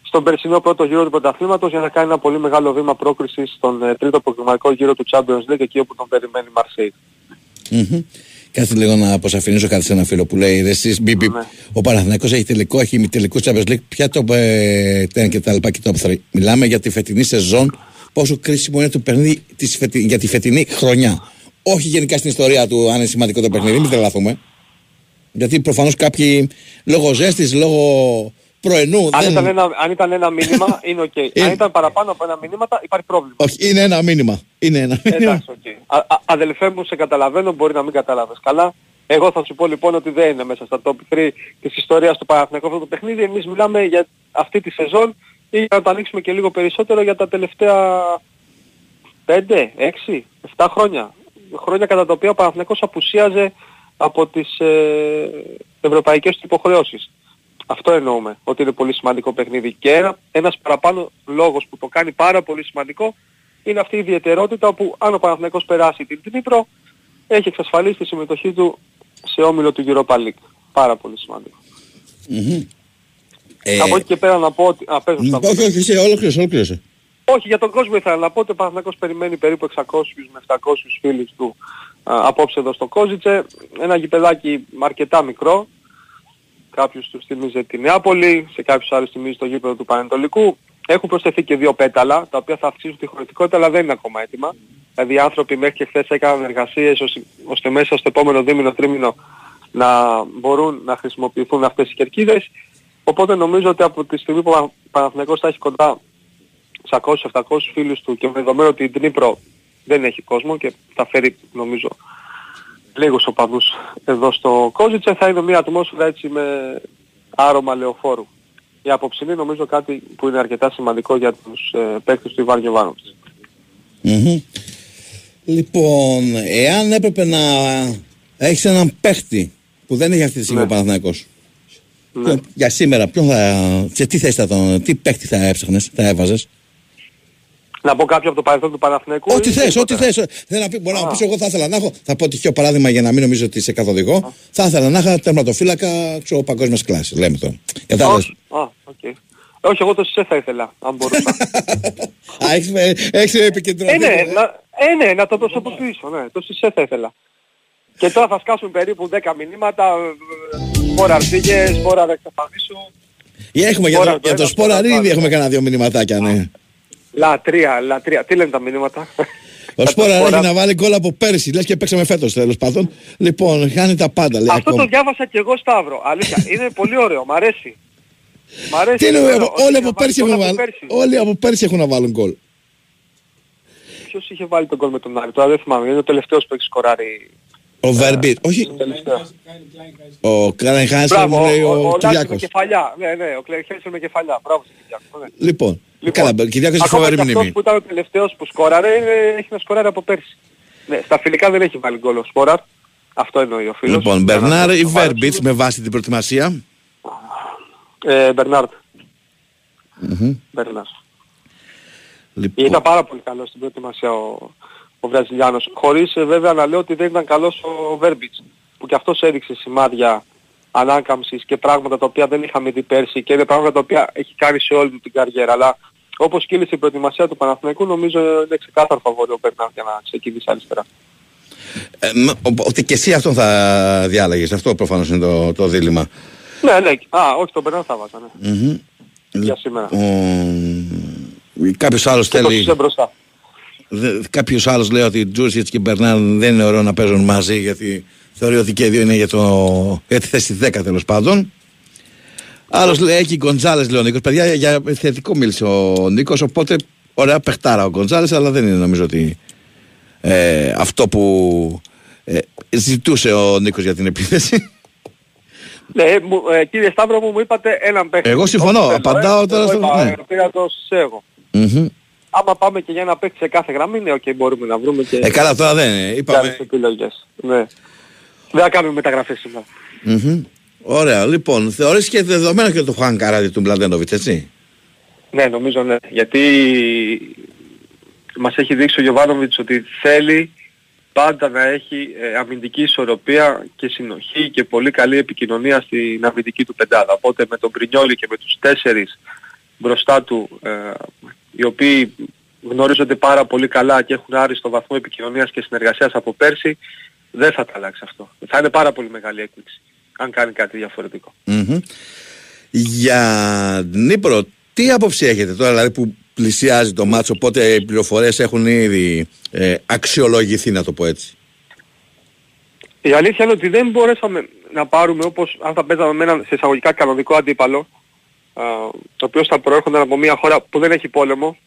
στον περσινό πρώτο γύρο του πρωταθλήματος για να κάνει ένα πολύ μεγάλο βήμα πρόκρισης στον ε, τρίτο προγραμματικό γύρο του Champions League εκεί όπου τον περιμένει η Μαρσέη. Μμμ. Κάτσε λίγο να αποσαφηνίσω κάτι σε ένα φίλο που λέει: Ρε, εσείς, μπιπ, μπιπ, ο Παναθηναϊκός έχει τελικό, έχει ημιτελικό Champions League. Ποια το ε, τένα και τα λοιπά και το αποθρή. Μιλάμε για τη φετινή σεζόν, πόσο κρίσιμο είναι το παιχνίδι της φετι... για τη φετινή χρονιά. Όχι γενικά στην ιστορία του, αν είναι σημαντικό το παιχνίδι, μην τρελαθούμε. Γιατί προφανώς κάποιοι λόγω ζέστης, λόγω πρωινού. Αν, δεν... ήταν ένα, αν ήταν ένα μήνυμα είναι οκ. αν ήταν παραπάνω από ένα μήνυμα υπάρχει πρόβλημα. Όχι, είναι ένα μήνυμα. Είναι ένα μήνυμα. Εντάξει, οκ. Α- α- Αδελφέ μου, σε καταλαβαίνω, μπορεί να μην καταλάβεις καλά. Εγώ θα σου πω λοιπόν ότι δεν είναι μέσα στα top 3 της ιστορίας του Παναθηναϊκού αυτό το παιχνίδι. Εμείς μιλάμε για αυτή τη σεζόν ή για να το ανοίξουμε και λίγο περισσότερο για τα τελευταία 5, 6, 7 χρόνια. Χρόνια κατά τα οποία ο Παναθηναϊκός απουσίαζε από τις ε, ευρωπαϊκές του υποχρεώσεις. Αυτό εννοούμε, ότι είναι πολύ σημαντικό παιχνίδι. Και ένα, ένας παραπάνω λόγος που το κάνει πάρα πολύ σημαντικό είναι αυτή η ιδιαιτερότητα όπου αν ο Παναθηναϊκός περάσει την Τρίπρο έχει εξασφαλίσει τη συμμετοχή του σε όμιλο του Europa League. Πάρα πολύ σημαντικό. Μμμ. Ε, Από εκεί και πέρα να πω ότι... Α, πες μου, μ, Σταύρο. όχι, όχι, εσύ, ολόκληρωσε, ολόκληρωσε. Όχι, για τον κόσμο ήθελα να πω ότι ο Παναθηναϊκός περιμένει περίπου 600 με 700 φίλους του α, απόψε εδώ στο Κόζιτσε. Ένα γηπεδάκι αρκετά μικρό. Κάποιους τους θυμίζει τη Νεάπολη, σε κάποιους άλλους θυμίζει το γήπεδο του Πανετολικού. Έχουν προσθεθεί και δύο πέταλα, τα οποία θα αυξήσουν τη χωρητικότητα, αλλά δεν είναι ακόμα έτοιμα. Δηλαδή οι άνθρωποι μέχρι και χθες έκαναν εργασίες ώστε- ώστε μέσα στο επόμενο δίμηνο, τρίμηνο να μπορούν να χρησιμοποιηθούν αυτές οι κερκίδες. Οπότε νομίζω ότι από τη στιγμή που ο Παναθηναϊκός θα έχει κοντά 600-700 φίλους του και με δεδομένο ότι η Δνήπρο δεν έχει κόσμο και θα φέρει νομίζω λίγους οπαδούς εδώ στο Κόζιτσε θα είναι μια ατμόσφαιρα έτσι με άρωμα λεωφόρου. Η απόψινή νομίζω κάτι που είναι αρκετά σημαντικό για τους ε, παίκτες του Ιβάν Γεβάνοβιτς. Μμμ. Λοιπόν, εάν έπρεπε να έχεις έναν παίχτη που δεν έχει αυτή τη στιγμή ο Παναθηναϊκός ποιον- για σήμερα, ποιον θα, σε τι θέση θα τον, τι παίχτη θα έψαχνες, θα έβαζες; Να πω κάποιο από το παρελθόν του Παναθηναϊκού. Ό,τι ή θες, ό,τι τίποτα; θες. Θέλω να πει, μπορεί να πεις εγώ θα ήθελα να έχω, θα πω τυχαίο παράδειγμα για να μην νομίζω ότι σε καθοδηγώ, θα ήθελα να έχω τερματοφύλακα, ξέρω, παγκόσμιας κλάσης, λέμε τώρα. Κατάλαβες. Όχι, α, οκ. Όχι, εγώ τον Σισέ θα ήθελα, αν μπορούσα. Α, έχεις, ε, έχεις επικεντρωθεί. ε, ναι, να, ε, ναι, να το προσωποποιήσω, ναι. Το ΣΕ θα ήθελα. Και τώρα θα σκάσουν περίπου 10 μηνύματα, ε, σπόρα αρθίγες, σπόρα να εξαφανίσου. Ή Έχουμε για, Σπόρα το, το για το ένα, σπόρα σπόρα το ήδη άλλο. έχουμε κανένα δύο μηνυματάκια, ναι. Λατρεία, λατρεία. Τι λένε τα μηνύματα; Ο Σπόρα έχει να βάλει γκολ από πέρσι, λες και παίξαμε φέτος τέλος πάντων. Λοιπόν, χάνει τα πάντα, λέει Αυτό το ακόμα. διάβασα και εγώ Σταύρο. Αλήθεια, είναι πολύ ωραίο, μ' αρέσει. Μ' αρέσει. Τι είναι, είναι ωραίο. όλοι Ότι από να πέρσι βάλει έχουν γκολ από βάλει. πέρσι. Όλοι από πέρσι έχουν να βάλουν γκολ. ποιος είχε βάλει τον γκολ με τον Άρη. Τώρα δεν θυμάμαι. Είναι ο τελευταίος που έχει σκοράρει. Ο Βέρμπιτ. Όχι. Τελευταίος. Ο Καραϊχάνης Μπράβο, μου λέει ο, ο, ο ο Λάκης με Κυριάκος. κεφαλιά. Ναι, ναι, ο Κλέρχενσελ με κεφαλιά. Μπράβο στον Κυριάκο. Ναι. Λοιπόν, Λοιπόν, καλά, Κυριάκος έχει ακόμα φοβερή και αυτός μνήμη. που ήταν ο τελευταίος που σκόραρε, ε, έχει να σκοράρει από πέρσι. Ναι, στα φιλικά δεν έχει βάλει γκολ ο Σπόραρ. Αυτό εννοεί ο φίλος. Λοιπόν, Για να Μπερνάρ το ή σοβαρέψουμε. Βέρμπιτς με βάση την προετοιμασία; Ε, Μπερνάρτ. Μμμ. Μπερνάρ. Λοιπόν, Ήταν πάρα πολύ καλός στην προετοιμασία ο, ο Βραζιλιάνος. Χωρίς ε, βέβαια να λέω ότι δεν ήταν καλός ο Βέρμπιτς. Που και αυτός έδειξε σημάδια ανάκαμψης και πράγματα τα οποία δεν είχαμε δει πέρσι και είναι πράγματα τα οποία έχει κάνει σε όλη του την καριέρα. Αλλά όπως κύλησε η προετοιμασία του Παναθηναϊκού νομίζω είναι ξεκάθαρο φαβόρη ο Μπερνάρ για να ξεκινήσει αριστερά. ε, μ, ο- ότι και εσύ αυτόν θα διάλεγες. Αυτό προφανώς είναι το, το δίλημα. Ναι, ναι. Α, όχι τον Μπερνάρ θα βάζα, ναι. Μμμ. Για σήμερα. Ο... Κάποιος άλλος Και το θέλει... είσαι μπροστά. Δε- Κάποιος άλλος λέει ότι Τζούρσιτς και Μπερνάρ δεν είναι ωραίο να παίζουν μαζί γιατί θεωρεί ότι και οι δύο είναι για, το... για τη θέση 10 τέλος πάντων. Άλλος λέει έχει Γκοντζάλες λέει ο Νίκος. Παιδιά για θετικό μίλησε ο Νίκος οπότε ωραία παιχτάρα ο Γκοντζάλες αλλά δεν είναι νομίζω ότι ε, αυτό που ε, ζητούσε ο Νίκος για την επίθεση. Ναι, μου, ε, κύριε Σταύρο μου, μου είπατε έναν παίχτη. Εγώ συμφωνώ, Όπως θέλω, απαντάω ε. τώρα Εγώ στο- είπα, ναι. ε, Πήρα τον Σισέ εγώ. Μμμ. Άμα πάμε και για ένα παίχτη σε κάθε γραμμή, ναι, οκ, μπορούμε να βρούμε και Ε, καλά τώρα δεν είναι. και Είπαμε. άλλες επιλογές. Ναι. Δεν θα κάνουμε μεταγραφές σήμερα. Μμμ. Ωραία, λοιπόν, θεωρείς και δεδομένο και το Χουάνκαρ αντί του Μλαντένοβιτς, έτσι; Ναι, νομίζω ναι. Γιατί μας έχει δείξει ο Γιωβάνοβιτς ότι θέλει πάντα να έχει ε, αμυντική ισορροπία και συνοχή και πολύ καλή επικοινωνία στην αμυντική του πεντάδα. Οπότε με τον Πρινιόλη και με τους τέσσερις μπροστά του ε, οι οποίοι γνωρίζονται πάρα πολύ καλά και έχουν άριστο βαθμό επικοινωνίας και συνεργασίας από πέρσι δεν θα τα αλλάξει αυτό. Θα είναι πάρα πολύ μεγάλη έκπληξη αν κάνει κάτι διαφορετικό. Μμμ. Για Νύπρο, τι άποψη έχετε τώρα, δηλαδή που πλησιάζει το μάτσο, οπότε οι πληροφορίες έχουν ήδη ε, αξιολογηθεί, να το πω έτσι; Η αλήθεια είναι ότι δεν μπορέσαμε να πάρουμε όπως αν θα παίζαμε με έναν σε εισαγωγικά κανονικό αντίπαλο α, το οποίο θα προέρχονταν από μια χώρα που δεν έχει πόλεμο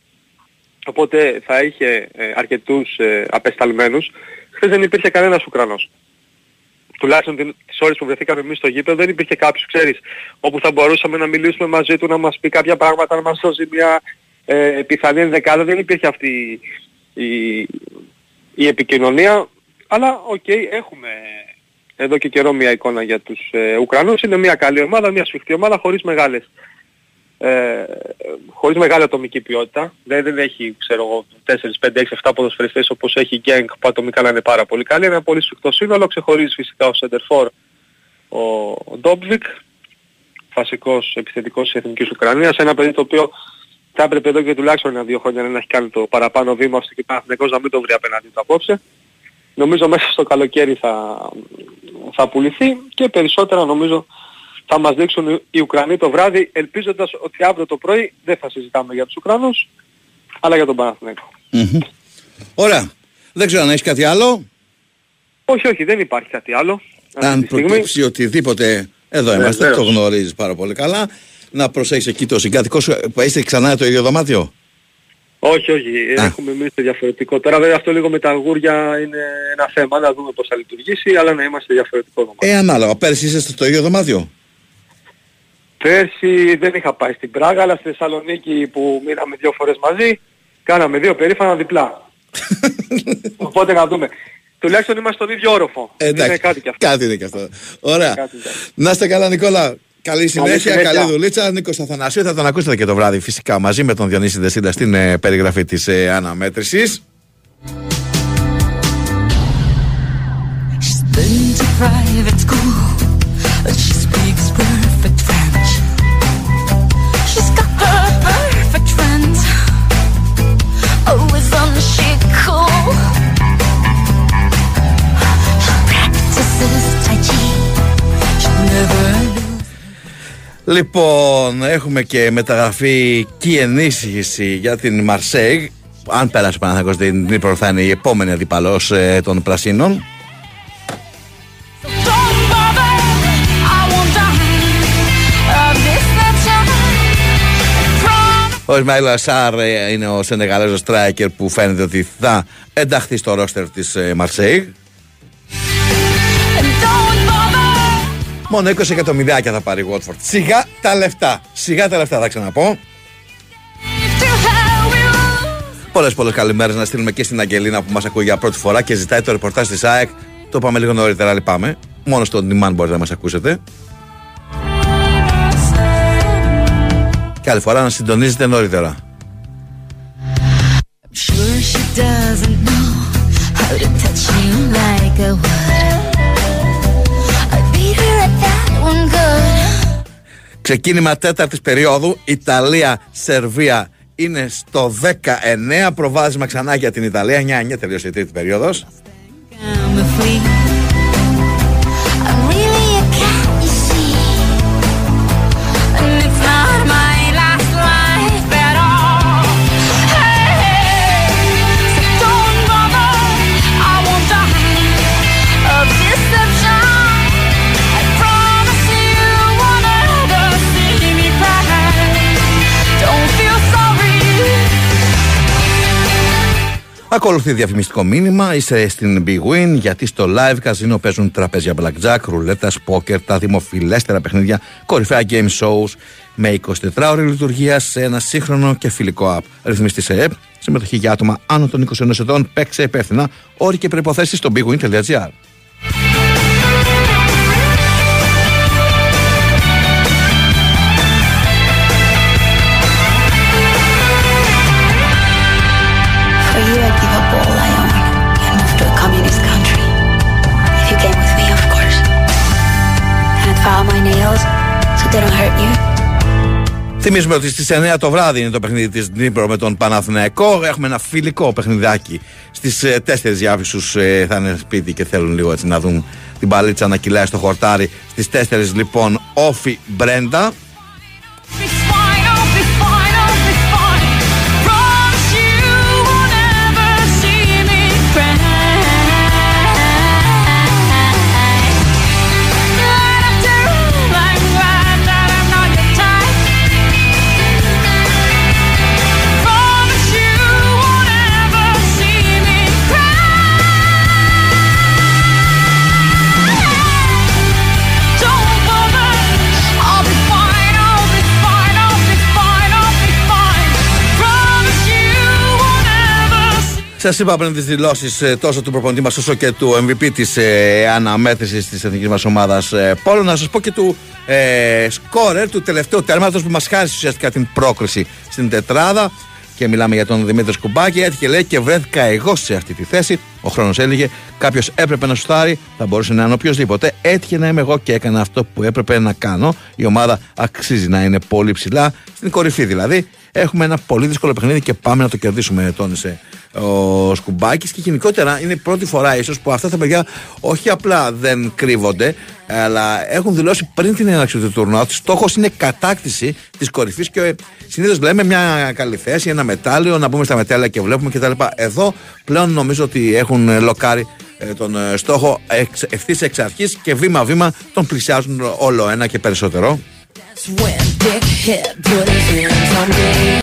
οπότε θα είχε ε, αρκετούς ε, απεσταλμένους. Χθες δεν υπήρχε κανένας Ουκρανός. Τουλάχιστον την- τις ώρες που βρεθήκαμε εμείς στο γήπεδο δεν υπήρχε κάποιος, ξέρεις, όπου θα μπορούσαμε να μιλήσουμε μαζί του, να μας πει κάποια πράγματα, να μας δώσει μια ε, πιθανή ενδεκάδα. Δεν υπήρχε αυτή η, η επικοινωνία. Αλλά οκ, έχουμε εδώ και καιρό μια εικόνα για τους ε, Ουκρανούς. Είναι μια καλή ομάδα, μια σφιχτή ομάδα χωρίς μεγάλες ε, χωρίς μεγάλη ατομική ποιότητα. Δεν, δεν έχει, ξέρω εγώ, 4, 5, 6, 7 ποδοσφαιριστές όπως έχει η Γκένγκ που ατομικά να είναι πάρα πολύ καλή. Είναι ένα πολύ σφιχτό σύνολο. Ξεχωρίζει φυσικά ο σέντερ φορ ο, ο Ντόμπβικ, βασικός επιθετικός της Εθνικής Ουκρανίας. Ένα παιδί το οποίο θα έπρεπε εδώ και τουλάχιστον ένα-δύο χρόνια να έχει κάνει το παραπάνω βήμα ώστε και Παναθηναϊκός να μην το βρει απέναντι του απόψε. Νομίζω μέσα στο καλοκαίρι θα, θα πουληθεί και περισσότερα νομίζω θα μας δείξουν οι Ουκρανοί το βράδυ ελπίζοντας ότι αύριο το πρωί δεν θα συζητάμε για τους Ουκρανούς αλλά για τον Παναθηναϊκό. Μμμ. Ωραία. Δεν ξέρω αν έχεις κάτι άλλο. Όχι, όχι, δεν υπάρχει κάτι άλλο. αυτή Αν τη στιγμή. προκύψει οτιδήποτε, εδώ είμαστε, Βεβαίως. το γνωρίζεις πάρα πολύ καλά. Να προσέχεις εκεί το συγκάτοικό σου, που είστε ξανά το ίδιο δωμάτιο; Όχι, όχι, Α. έχουμε εμείς το διαφορετικό. Τώρα βέβαια αυτό λίγο με τα αγούρια είναι ένα θέμα, να δούμε πώς θα λειτουργήσει, αλλά να είμαστε διαφορετικό δωμάτιο. Ε, ανάλογα. Πέρσι είσαστε στο ίδιο δωμάτιο; Πέρσι δεν είχα πάει στην Πράγα, αλλά στη Θεσσαλονίκη που μείναμε δύο φορές μαζί, κάναμε δύο περήφανα διπλά. Οπότε να δούμε. Τουλάχιστον είμαστε στον ίδιο όροφο. Ε, εντάξει. Είναι κάτι κι αυτό. Κάτι είναι και αυτό. Ωραία. Κάτι κι αυτό. Να είστε καλά, Νικόλα. Καλή συνέχεια, συνέχεια. καλή δουλίτσα. Νίκος Αθανασίου θα τον ακούσετε και το βράδυ φυσικά μαζί με τον Διονύση Δεσίντα στην ε, περιγραφή της ε, αναμέτρησης. She's been to private school, but she speaks perfect she'll never Λοιπόν, έχουμε και μεταγραφή και ενίσχυση για την Μαρσέγ. Αν πέρασε Παναθηναϊκός την Νύπρο θα είναι η επόμενη αντιπαλός ε, των Πρασίνων. Ο Ισμαήλ Ασάρ ε, είναι ο Σενεγαλέζος striker που φαίνεται ότι θα ενταχθεί στο ρόστερ της ε, Μαρσέη. Μόνο 20 εκατομμυριάκια θα πάρει η Watford. Σιγά τα λεφτά. Σιγά τα λεφτά θα ξαναπώ. Πολλές πολλές καλημέρες να στείλουμε και στην Αγγελίνα που μας ακούει για πρώτη φορά και ζητάει το ρεπορτάζ της ΑΕΚ. Το είπαμε λίγο νωρίτερα, λυπάμαι. Μόνο στο demand μπορείτε να μας ακούσετε. Και άλλη φορά να συντονίζετε νωρίτερα. Sure she doesn't know how to touch you like I would. I beat her at that one good. Ξεκίνημα τέταρτης περίοδου. Ιταλία-Σερβία είναι στο 19. Προβάδισμα ξανά για την Ιταλία. 9-9 τελείωσε η τρίτη περίοδος. Ακολουθεί διαφημιστικό μήνυμα. Είστε στην Big Win γιατί στο live καζίνο παίζουν τραπέζια blackjack, ρουλέτας, poker, τα δημοφιλέστερα παιχνίδια, κορυφαία game shows με 24 ώρες λειτουργία σε ένα σύγχρονο και φιλικό app. Ρυθμιστή σε ΕΠ, συμμετοχή για άτομα άνω των 21 ετών, παίξε υπεύθυνα, όροι και προποθέσει στο bigwin.gr. Θυμίζουμε ότι στις 9 το βράδυ είναι το παιχνίδι της Νύπρο με τον Παναθηναϊκό. Έχουμε ένα φιλικό παιχνιδάκι. Στις 4 για όσου θα είναι σπίτι και θέλουν λίγο έτσι να δουν την παλίτσα να κυλάει στο χορτάρι. Στις 4 λοιπόν, Όφι Μπρέντα. Σας είπα πριν τις δηλώσεις τόσο του προπονητή μας όσο και του MVP της ε, αναμέτρησης της εθνικής μας ομάδας ε, Πόλο. Να σας πω και του ε, σκόρερ του τελευταίου τέρματος που μας χάρισε ουσιαστικά την πρόκριση στην τετράδα. Και μιλάμε για τον Δημήτρης Σκουμπάκη. Έτυχε λέει και βρέθηκα εγώ σε αυτή τη θέση. Ο χρόνος έλεγε κάποιος έπρεπε να σουτάρει, θα μπορούσε να είναι οποιοδήποτε. Έτυχε να είμαι εγώ και έκανα αυτό που έπρεπε να κάνω. Η ομάδα αξίζει να είναι πολύ ψηλά, στην κορυφή δηλαδή. Έχουμε ένα πολύ δύσκολο παιχνίδι και πάμε να το κερδίσουμε, τόνισε ο Σκουμπάκης. Και γενικότερα είναι η πρώτη φορά ίσως που αυτά τα παιδιά όχι απλά δεν κρύβονται, αλλά έχουν δηλώσει πριν την έναρξη του τουρνουά ότι στόχος είναι κατάκτηση της κορυφής και συνήθως λέμε μια καλή θέση, ένα μετάλλιο, να μπούμε στα μετάλλια και βλέπουμε κτλ. Εδώ πλέον νομίζω ότι έχουν ε, λοκάρει ε, τον ε, στόχο ευθύς εξ αρχής και βήμα-βήμα τον πλησιάζουν όλο ένα και περισσότερο. That's when Dick hit put his hands on me.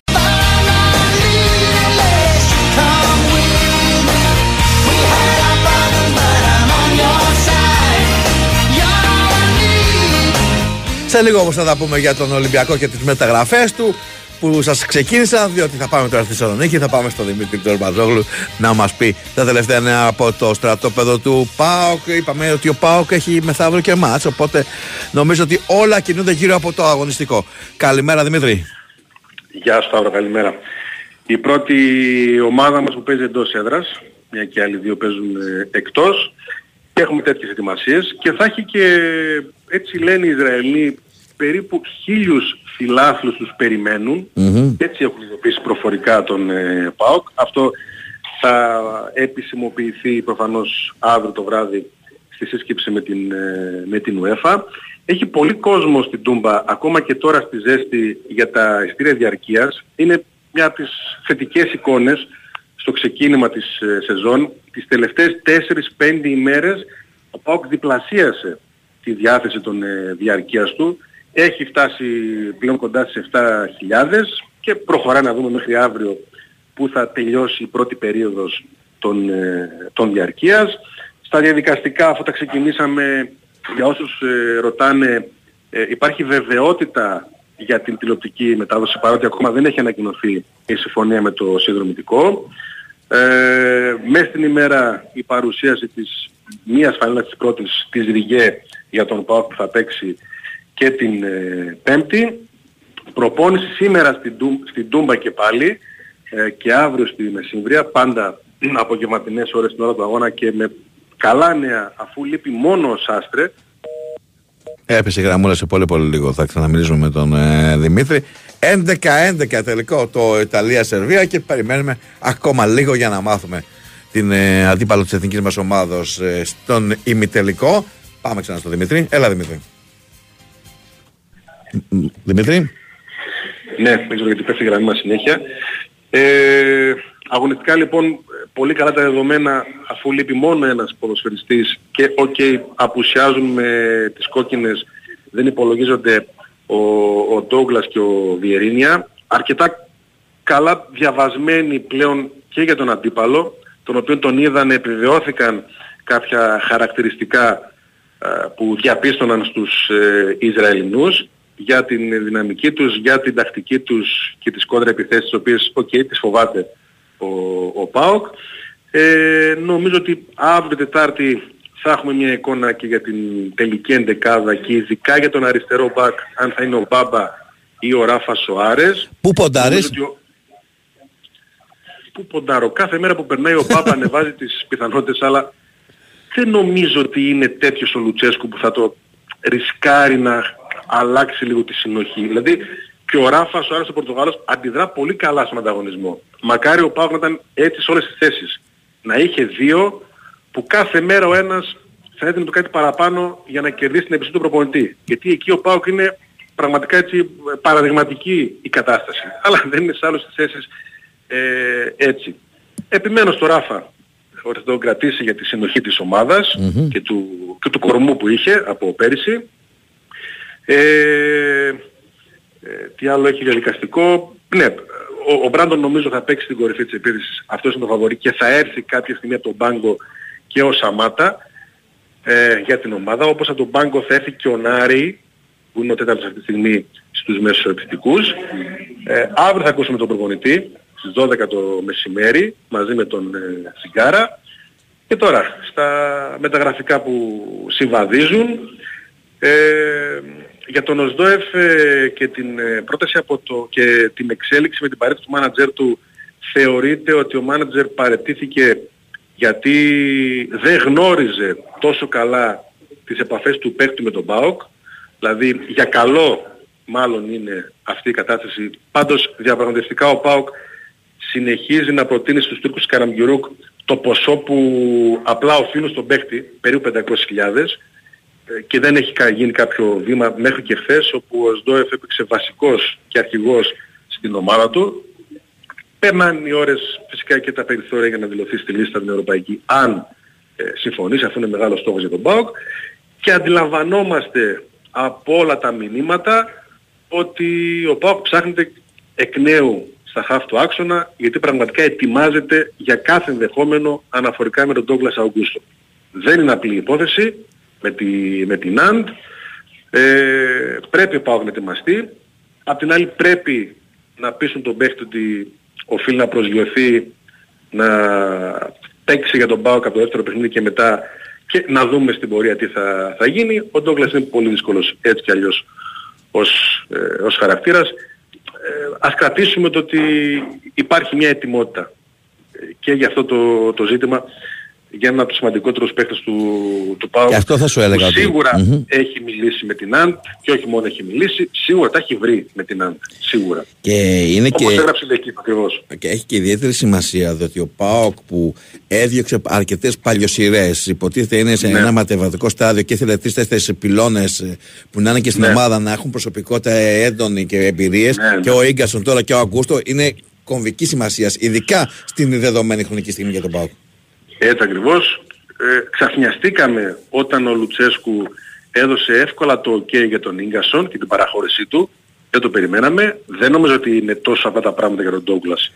Σε λίγο όμως θα τα πούμε για τον Ολυμπιακό και τις μεταγραφές του που σας ξεκίνησα διότι θα πάμε τώρα στη Θεσσαλονίκη θα πάμε στο Δημήτρη Τορμπαζόγλου να μας πει τα τελευταία νέα από το στρατόπεδο του ΠΑΟΚ. Είπαμε ότι ο ΠΑΟΚ έχει μεθαύριο και μάτς οπότε νομίζω ότι όλα κινούνται γύρω από το αγωνιστικό. Καλημέρα Δημήτρη. Γεια σου Σταύρο, καλημέρα. Η πρώτη ομάδα μας που παίζει εντός έδρας, μια και άλλοι δύο παίζουν ε, εκτός, και έχουμε τέτοιες ετοιμασίες. Και θα έχει και, έτσι λένε οι Ισραηλοί, περίπου χίλιους φιλάθλους τους περιμένουν, έτσι έχουν ειδοποιήσει προφορικά τον ε, ΠΑΟΚ. Αυτό θα επισημοποιηθεί προφανώς αύριο το βράδυ στη σύσκεψη με την, ε, με την UEFA. Έχει πολύ κόσμο στην Τούμπα, ακόμα και τώρα στη ζέστη για τα ειστήρια διαρκείας. Είναι μια από τις θετικές εικόνες στο ξεκίνημα της ε, σεζόν. Τις τελευταίες 4-5 ημέρες ο ΠΑΟΚ διπλασίασε τη διάθεση των ε, διαρκείας του. Έχει φτάσει πλέον κοντά στις 7.000 και προχωράει να δούμε μέχρι αύριο που θα τελειώσει η πρώτη περίοδος των, ε, των διαρκείας. Στα διαδικαστικά αφού τα ξεκινήσαμε για όσους ε, ρωτάνε ε, υπάρχει βεβαιότητα για την τηλεοπτική μετάδοση παρότι ακόμα δεν έχει ανακοινωθεί η συμφωνία με το συνδρομητικό. Ε, μέσα στην ημέρα η παρουσίαση της μίας φανέλας της πρώτης της Ριγέ για τον ΠΑΟΚ που θα παίξει και την ε, Πέμπτη. Προπόνηση σήμερα στην, Τού- στην Τούμπα και πάλι ε, και αύριο στη Μεσημβρία πάντα απογευματινές ώρες την ώρα του αγώνα και με καλά νέα αφού λείπει μόνο ο Σάστρε Έπεσε η γραμμούλα σε πολύ πολύ λίγο. Θα ξαναμιλήσουμε με τον ε, Δημήτρη. 11-11 τελικό το Ιταλία-Σερβία και περιμένουμε ακόμα λίγο για να μάθουμε την ε, αντίπαλο της εθνικής μας ομάδος ε, στον ημιτελικό. Πάμε ξανά στον Δημήτρη. Έλα Δημήτρη. Μ, Δημήτρη. Ναι, δεν ξέρω γιατί πέφτει η γραμμή μας συνέχεια. Ε, αγωνιστικά λοιπόν πολύ καλά τα δεδομένα αφού λείπει μόνο ένας ποδοσφαιριστής και οκ απουσιάζουν με τις κόκκινες δεν υπολογίζονται ο, ο Ντόγκλας και ο Βιερίνια. Αρκετά καλά διαβασμένοι πλέον και για τον αντίπαλο τον οποίο τον είδαν επιβεβαιώθηκαν κάποια χαρακτηριστικά ε, που διαπίστωναν στους ε, Ισραηλινούς για την δυναμική τους, για την τακτική τους και τις κόντρα επιθέσεις τις οποίες, οκ, τις φοβάται ο, ο ΠΑΟΚ. Ε, νομίζω ότι αύριο Τετάρτη θα έχουμε μια εικόνα και για την τελική εντεκάδα και ειδικά για τον αριστερό μπακ αν θα είναι ο Μπάμπα ή ο Ράφα Σοάρες. Πού ποντάρεις; Νομίζω ότι ο- Πού ποντάρω; Κάθε μέρα που περνάει ο Μπάμπα ανεβάζει τις πιθανότητες αλλά δεν νομίζω ότι είναι τέτοιος ο Λουτσέσκου που θα το ρισκάρει να αλλάξει λίγο τη συνοχή. Δηλαδή και ο Ράφας, ο Άρας ο Πορτογάλος αντιδρά πολύ καλά στον ανταγωνισμό. Μακάρι ο Πάουκ να ήταν έτσι σε όλες τις θέσεις. Να είχε δύο που κάθε μέρα ο ένας θα έτεινε το κάτι παραπάνω για να κερδίσει την εμπιστοσύνη του προπονητή. Γιατί εκεί ο Πάουκ είναι πραγματικά έτσι παραδειγματική η κατάσταση. Αλλά δεν είναι σε άλλες τις θέσεις ε, έτσι. Επιμένω στο Ράφα ότι θα τον κρατήσει για τη συνοχή της ομαδας και, του, και του κορμού που είχε από πέρυσι. Ε, ε, τι άλλο έχει διαδικαστικό; Ναι, ο, ο Μπράντον νομίζω θα παίξει στην κορυφή της επίθεσης. Αυτός είναι το φαβορή και θα έρθει κάποια στιγμή από τον Μπάγκο και ο Σαμάτα ε, για την ομάδα. Όπως από τον Μπάγκο θα έρθει και ο Νάρη που είναι ο τέταρτος αυτή τη στιγμή στους μέσους επιθετικούς. Ε, αύριο θα ακούσουμε τον προπονητή στις 12 το μεσημέρι μαζί με τον ε, Σιγκάρα. Και τώρα, στα μεταγραφικά που συμβαδίζουν, ε, για τον Οσδόεφ ε, και την ε, πρόταση από το, και την εξέλιξη με την παρέτηση του μάνατζερ του θεωρείται ότι ο μάνατζερ παρετήθηκε γιατί δεν γνώριζε τόσο καλά τις επαφές του παίκτη με τον ΠΑΟΚ. Δηλαδή για καλό μάλλον είναι αυτή η κατάσταση. Πάντως διαπραγματευτικά ο ΠΑΟΚ συνεχίζει να προτείνει στους Τούρκους Καραμπιουρούκ το ποσό που απλά οφείλουν στον παίκτη, περίπου 500.000 ε, και δεν έχει κα- γίνει κάποιο βήμα μέχρι και χθες όπου ο Σντόεφ έπαιξε βασικός και αρχηγός στην ομάδα του. Περνάνε οι ώρες φυσικά και τα περιθώρια για να δηλωθεί στη λίστα την Ευρωπαϊκή αν ε, συμφωνήσει, αυτό είναι μεγάλος στόχος για τον ΠΑΟΚ και αντιλαμβανόμαστε από όλα τα μηνύματα ότι ο ΠΑΟΚ ψάχνεται εκ νέου στα χαφ του άξονα γιατί πραγματικά ετοιμάζεται για κάθε ενδεχόμενο αναφορικά με τον Ντόγκλας Αουγκούστο. Δεν είναι απλή υπόθεση με, τη, με την ΑΝΤ. Ε, πρέπει ο ΠΑΟΚ να ετοιμαστεί. Απ' την άλλη πρέπει να πείσουν τον παίχτη ότι οφείλει να προσγειωθεί να παίξει για τον ΠΑΟΚ από το δεύτερο παιχνίδι και μετά και να δούμε στην πορεία τι θα, θα γίνει. Ο Ντόγκλας είναι πολύ δύσκολος έτσι κι αλλιώς ως, ε, ως χαρακτήρας. Ε, ας κρατήσουμε το ότι υπάρχει μια ετοιμότητα ε, και για αυτό το, το ζήτημα για ένα από τους σημαντικότερους παίκτες του, του ΠΑΟΚ Και αυτό θα σου έλεγα που ότι- σίγουρα Μμμ. έχει μιλήσει με την ΑΝΤ και όχι μόνο έχει μιλήσει, σίγουρα τα έχει βρει με την ΑΝΤ. Σίγουρα. Και είναι και... Όπως έγραψε η Λεκύπ ακριβώς. Και έχει και ιδιαίτερη σημασία διότι ο Πάοκ που έδιωξε αρκετές παλιοσυρές, υποτίθεται είναι σε Ναι. ένα ματεβατικό στάδιο και ήθελε τρει-τέσσερι πυλώνε που να είναι και στην Ναι. ομάδα να έχουν προσωπικότητα έντονη και εμπειρίες. Ναι, ναι. Και ο γκασον τώρα και ο Αγκούστο είναι κομβική σημασίας, ειδικά στην δεδομένη χρονική στιγμή για τον Πάοκ. Έτσι ακριβώς. Ε, ξαφνιαστήκαμε όταν ο Λουτσέσκου έδωσε εύκολα το ok για τον Ίγκασον και την παραχώρησή του Δεν το περιμέναμε. Δεν νομίζω ότι είναι τόσο αυτά τα πράγματα για τον Ντόγκλας.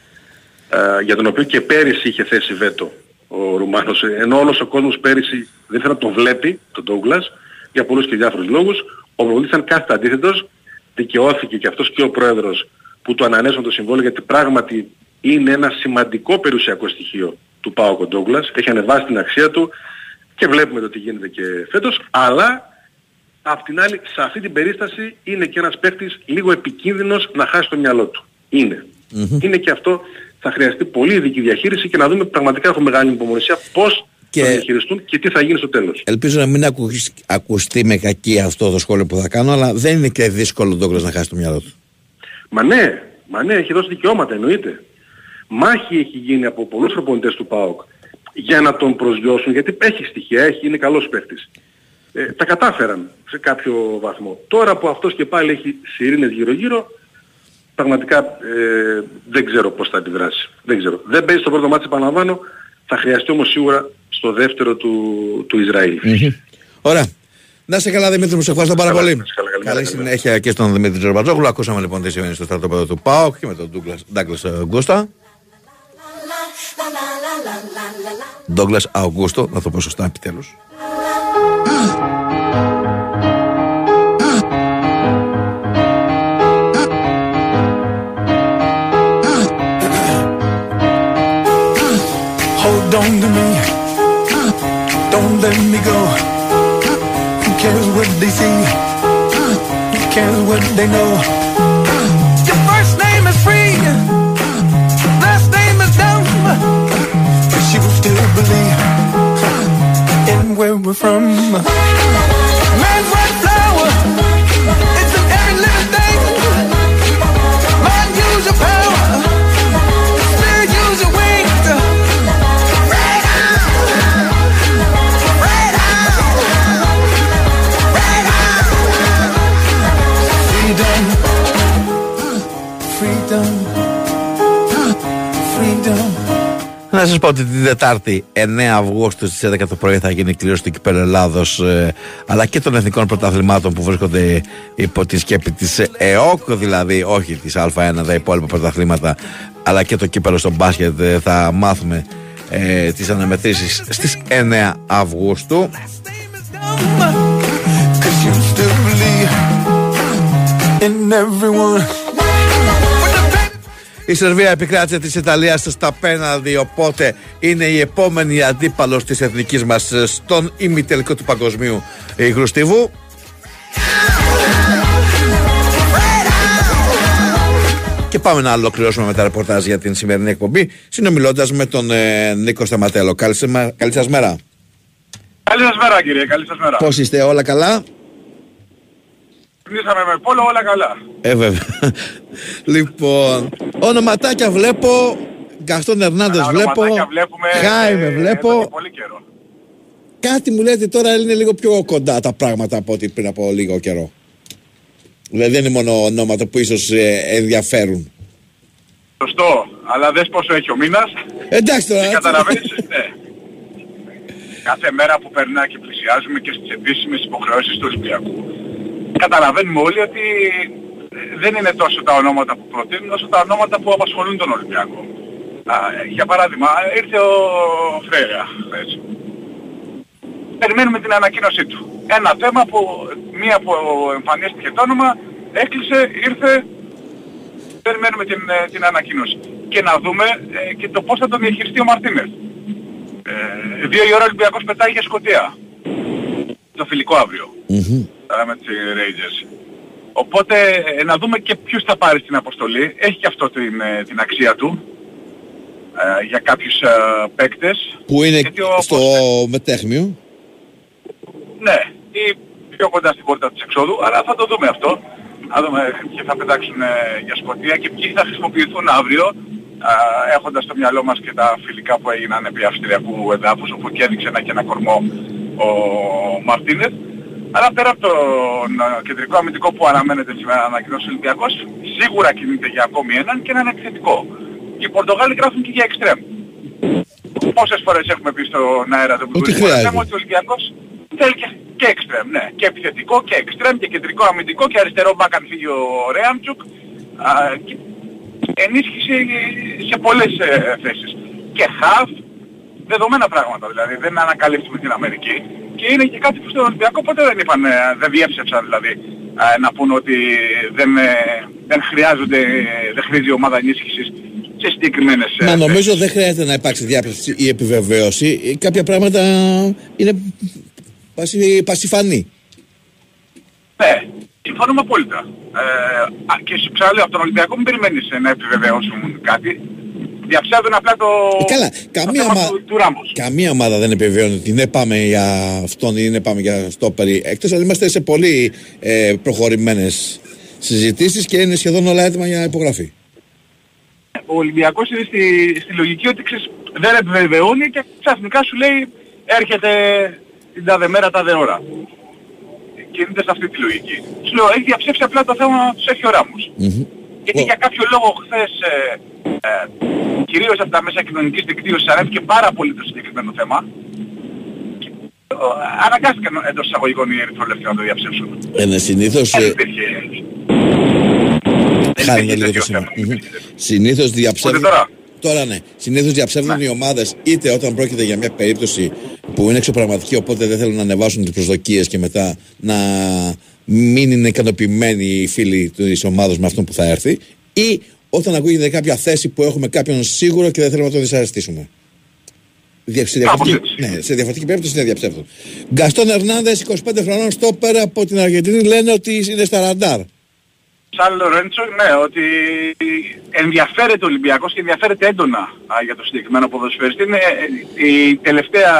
Ε, για τον οποίο και πέρυσι είχε θέσει βέτο ο Ρουμάνος. Ενώ όλος ο κόσμος πέρυσι δεν ήθελε να τον βλέπει, τον Ντόγκλας, για πολλούς και διάφορους λόγους. Ο προπονητής ήταν κάθετα αντίθετος. Δικαιώθηκε και αυτός και ο πρόεδρος που του ανανέσουν το συμβόλαιο γιατί πράγματι είναι ένα σημαντικό περιουσιακό στοιχείο του Πάου Κοντόγκλας. Έχει ανεβάσει την αξία του και βλέπουμε το τι γίνεται και φέτος. Αλλά Απ' την άλλη, σε αυτή την περίσταση είναι και ένας παίκτης λίγο επικίνδυνος να χάσει το μυαλό του. ειναι Είναι και αυτό θα χρειαστεί πολύ ειδική διαχείριση και να δούμε πραγματικά έχω μεγάλη υπομονησία πώς Και- θα διαχειριστούν και τι θα γίνει στο τέλος. Ελπίζω να μην ακουσ- ακουστεί με κακή αυτό το σχόλιο που θα κάνω, αλλά δεν είναι και δύσκολο ο Ντόγκλας να χάσει το μυαλό του. Μα ναι, μα ναι, έχει δώσει δικαιώματα εννοείται. Μάχη έχει γίνει από πολλούς προπονητές του ΠΑΟΚ για να τον προσγειώσουν, γιατί έχει στοιχεία, έχει, είναι καλός παίκτης. Ε, τα κατάφεραν σε κάποιο βαθμό. Τώρα που αυτός και πάλι έχει σιρήνες γύρω-γύρω, πραγματικά ε, δεν ξέρω πώς θα αντιδράσει. Δεν ξέρω. Δεν παίζει στο πρώτο μάτι, επαναλαμβάνω, θα χρειαστεί όμως σίγουρα στο δεύτερο του, του Ισραήλ. Ωραία. Να είσαι καλά Δημήτρη μου, σε ευχαριστώ πάρα Καλά, πολύ. να είσαι καλά, καλημέρα, Καλή καλημέρα. συνέχεια και στον Δημήτρη Τζορμπατζόγλου. Ακούσαμε λοιπόν τι συμβαίνει στο στρατόπεδο του ΠΑΟΚ και με τον Ντάγκλας Γκούστα. Ντόγκλας Αουγκούστο, να το πω σωστά επιτέλους. Hold on to me. Don't let me go. Who cares what they see? Who cares what they know? Your first name is free. You still believe in where we're from. Να σας πω ότι την Δετάρτη 9 Αυγούστου στις 11 το πρωί θα γίνει κλήρωση του κυπέλου Ελλάδος αλλά και των εθνικών πρωταθλημάτων που βρίσκονται υπό τη σκέπη της ΕΟΚ, δηλαδή όχι της Α1, τα υπόλοιπα πρωταθλήματα, αλλά και το κύπελο στο μπάσκετ. ε, θα μάθουμε ε, τις αναμετρήσεις στις 9 Αυγούστου. Cause you still believe in everyone. Η Σερβία επικράτησε της Ιταλίας στα πέναλτι, οπότε είναι η επόμενη αντίπαλος της εθνικής μας στον ημιτελικό του παγκοσμίου υγρού στίβου. Και πάμε να ολοκληρώσουμε με τα ρεπορτάζ για την σημερινή εκπομπή, συνομιλώντας με τον ε, Νίκο Σταματέλο. Καλή, σημα- καλή σας μέρα. Καλή σας μέρα κύριε, καλή σας μέρα. Πώς είστε, όλα καλά; Πνίσαμε με πόλο όλα καλά. Ε, βέβαια. λοιπόν, ονοματάκια βλέπω. Γκαστόν Ερνάνδε Αλλά βλέπω. ονοματάκια βλέπουμε, Χάιμε ε, βλέπω. εδώ και πολύ καιρό. Κάτι μου λέει ότι τώρα είναι λίγο πιο κοντά τα πράγματα από ό,τι πριν από λίγο καιρό. Δηλαδή δεν είναι μόνο ονόματα που ίσως ε, ενδιαφέρουν. Σωστό, αλλά δες πόσο έχει ο μήνας. Εντάξει τώρα. Και έτσι. καταλαβαίνεις, ναι. Κάθε μέρα που περνά και πλησιάζουμε και στις επίσημες υποχρεώσεις του Ολυμπιακού, καταλαβαίνουμε όλοι ότι ε, δεν είναι τόσο τα ονόματα που προτείνουν, όσο τα ονόματα που απασχολούν τον Ολυμπιακό. Α, για παράδειγμα, ήρθε ο Φρέιρα χθες. Περιμένουμε την ανακοίνωσή του. Ένα θέμα που μία που εμφανίστηκε το όνομα έκλεισε, ήρθε, περιμένουμε την, ε, την ανακοίνωση. Και να δούμε ε, και το πώς θα τον διαχειριστεί ο Μαρτίνες. Ε, δύο η ώρα ο Ολυμπιακός πετάει για Σκοτία. Το φιλικό αύριο. Θα με τις Rangers. Οπότε ε, να δούμε και ποιους θα πάρει στην αποστολή. Έχει και αυτό την, ε, την αξία του ε, για κάποιους ε, παίκτες. Που είναι Γιατί ο- στο μετέχμιο. Ναι, ή πιο κοντά στην πόρτα της εξόδου, αλλά θα το δούμε αυτό. Να δούμε και θα πετάξουν ε, για Σκοτία και ποιοι θα χρησιμοποιηθούν αύριο, α, έχοντας στο μυαλό μας και τα φιλικά που έγιναν επί Αυστριακού εδάφους, όπου και έδειξε ένα και ένα κορμό ο Μαρτίνες. Αλλά πέρα από τον ε, κεντρικό αμυντικό που αναμένεται σήμερα να ανακοινώσει ο Ολυμπιακός, σίγουρα κινείται για ακόμη έναν και έναν επιθετικό. Και οι Πορτογάλοι γράφουν και για εξτρέμ. Πόσες φορές έχουμε πει στον αέρα του Ότι Μπουζούκη, χρειάζεται. ότι ο Ολυμπιακός θέλει και, Και εξτρέμ, ναι. Και επιθετικό και εξτρέμ και κεντρικό αμυντικό και αριστερό μπακ αν φύγει ο Ρέαμτσουκ. Α, και ενίσχυση σε πολλές ε, θέσεις. Και χαφ, δεδομένα πράγματα δηλαδή. Δεν ανακαλύψουμε την Αμερική. Και είναι και κάτι που στον Ολυμπιακό ποτέ δεν είπαν, ε, δεν διέψευσαν δηλαδή ε, να πούν ότι δεν, ε, δεν χρειάζονται, ε, δεν χρειάζεται η ομάδα ενίσχυσης σε συγκεκριμένες ε, Μα νομίζω θέσεις. δεν χρειάζεται να υπάρξει διάπλευση ή επιβεβαίωση. Ε, Κάποια πράγματα είναι πασι, πασιφανή. Ναι, συμφωνούμε απόλυτα. Ε, α, και σου ξαναλέω από τον Ολυμπιακό μην περιμένεις ε, να επιβεβαιώσουν κάτι. Διαψεύδουν απλά το, Ε, καλά, καμία, το θέμα ομα- του, του Ράμπος. καμία ομάδα δεν επιβεβαιώνει ότι ναι πάμε για αυτόν ή ναι πάμε για στόπερι. Εκτός ότι είμαστε σε πολύ ε, προχωρημένες συζητήσεις και είναι σχεδόν όλα έτοιμα για υπογραφή. Ο Ολυμπιακός είναι στη, στη λογική ότι ξέρεις, δεν επιβεβαιώνει και ξαφνικά σου λέει έρχεται την τάδε μέρα, τάδε ώρα. Κινείται σε αυτή τη λογική. Σου λέω, έχει διαψεύσει απλά το θέμα τους έχει ο Ράμος. Γιατί για κάποιο λόγο χθες, ε, ε, κυρίως από τα μέσα κοινωνικής δικτύωσης, ανέβηκε πάρα πολύ το συγκεκριμένο θέμα. Και, ε, αναγκάστηκαν εντός εισαγωγικών οι ερυθρόλευκοι να το διαψεύσουν. Ε, ναι, συνήθως... Δεν Ε, υπήρχε. χάνεται λίγο το σήμα. Μμμ. Συνήθως διαψεύδουν... Οπότε τώρα. Τώρα ναι. Συνήθως διαψεύδουν οι ομάδες είτε όταν πρόκειται για μια περίπτωση που είναι εξωπραγματική οπότε δεν θέλουν να ανεβάσουν τις προσδοκίες και μετά να μην είναι ικανοποιημένοι οι φίλοι της ομάδας με αυτόν που θα έρθει ή όταν ακούγεται κάποια θέση που έχουμε κάποιον σίγουρο και δεν θέλουμε να τον δυσαρεστήσουμε. Δια- Σε διαφορετική, ναι, σε διαφορετική περίπτωση είναι διαψεύδουν. Γκαστόν Ερνάνδε, 25 χρονών, στόπερ από την Αργεντινή, λένε ότι είναι στα ραντάρ. Σαν Λορέντσο, ναι, ότι ενδιαφέρεται ο Ολυμπιακός και ενδιαφέρεται έντονα α, για το συγκεκριμένο ποδοσφαιριστή. Είναι ε, η τελευταία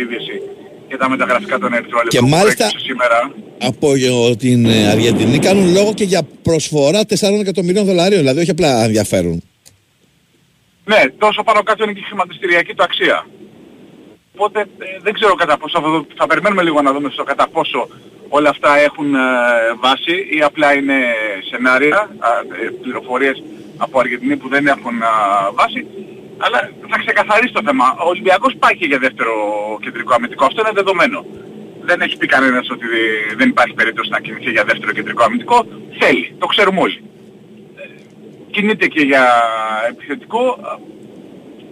είδηση για τα μεταγραφικά των ερυθρόλεπτων Και που μάλιστα- προέκυψε σήμερα. από ε, την ε, Αργεντινή κάνουν λόγο και για προσφορά 4 εκατομμυρίων δολαρίων. Δηλαδή, όχι απλά ενδιαφέρουν. Ναι, τόσο πάνω κάτω είναι και η χρηματιστηριακή του αξία. Οπότε ε, δεν ξέρω κατά πόσο, θα, δω- θα περιμένουμε λίγο να δούμε στο κατά πόσο όλα αυτά έχουν ε, βάση ή απλά είναι σενάρια, α, ε, πληροφορίες από Αργεντινή που δεν έχουν α, βάση. Αλλά θα ξεκαθαρίσει το θέμα. Ο Ολυμπιακός πάει και για δεύτερο κεντρικό αμυντικό. Αυτό είναι δεδομένο. Δεν έχει πει κανένας ότι δεν υπάρχει περίπτωση να κινηθεί για δεύτερο κεντρικό αμυντικό. Θέλει. Το ξέρουμε όλοι. Ε, Κινείται και για επιθετικό.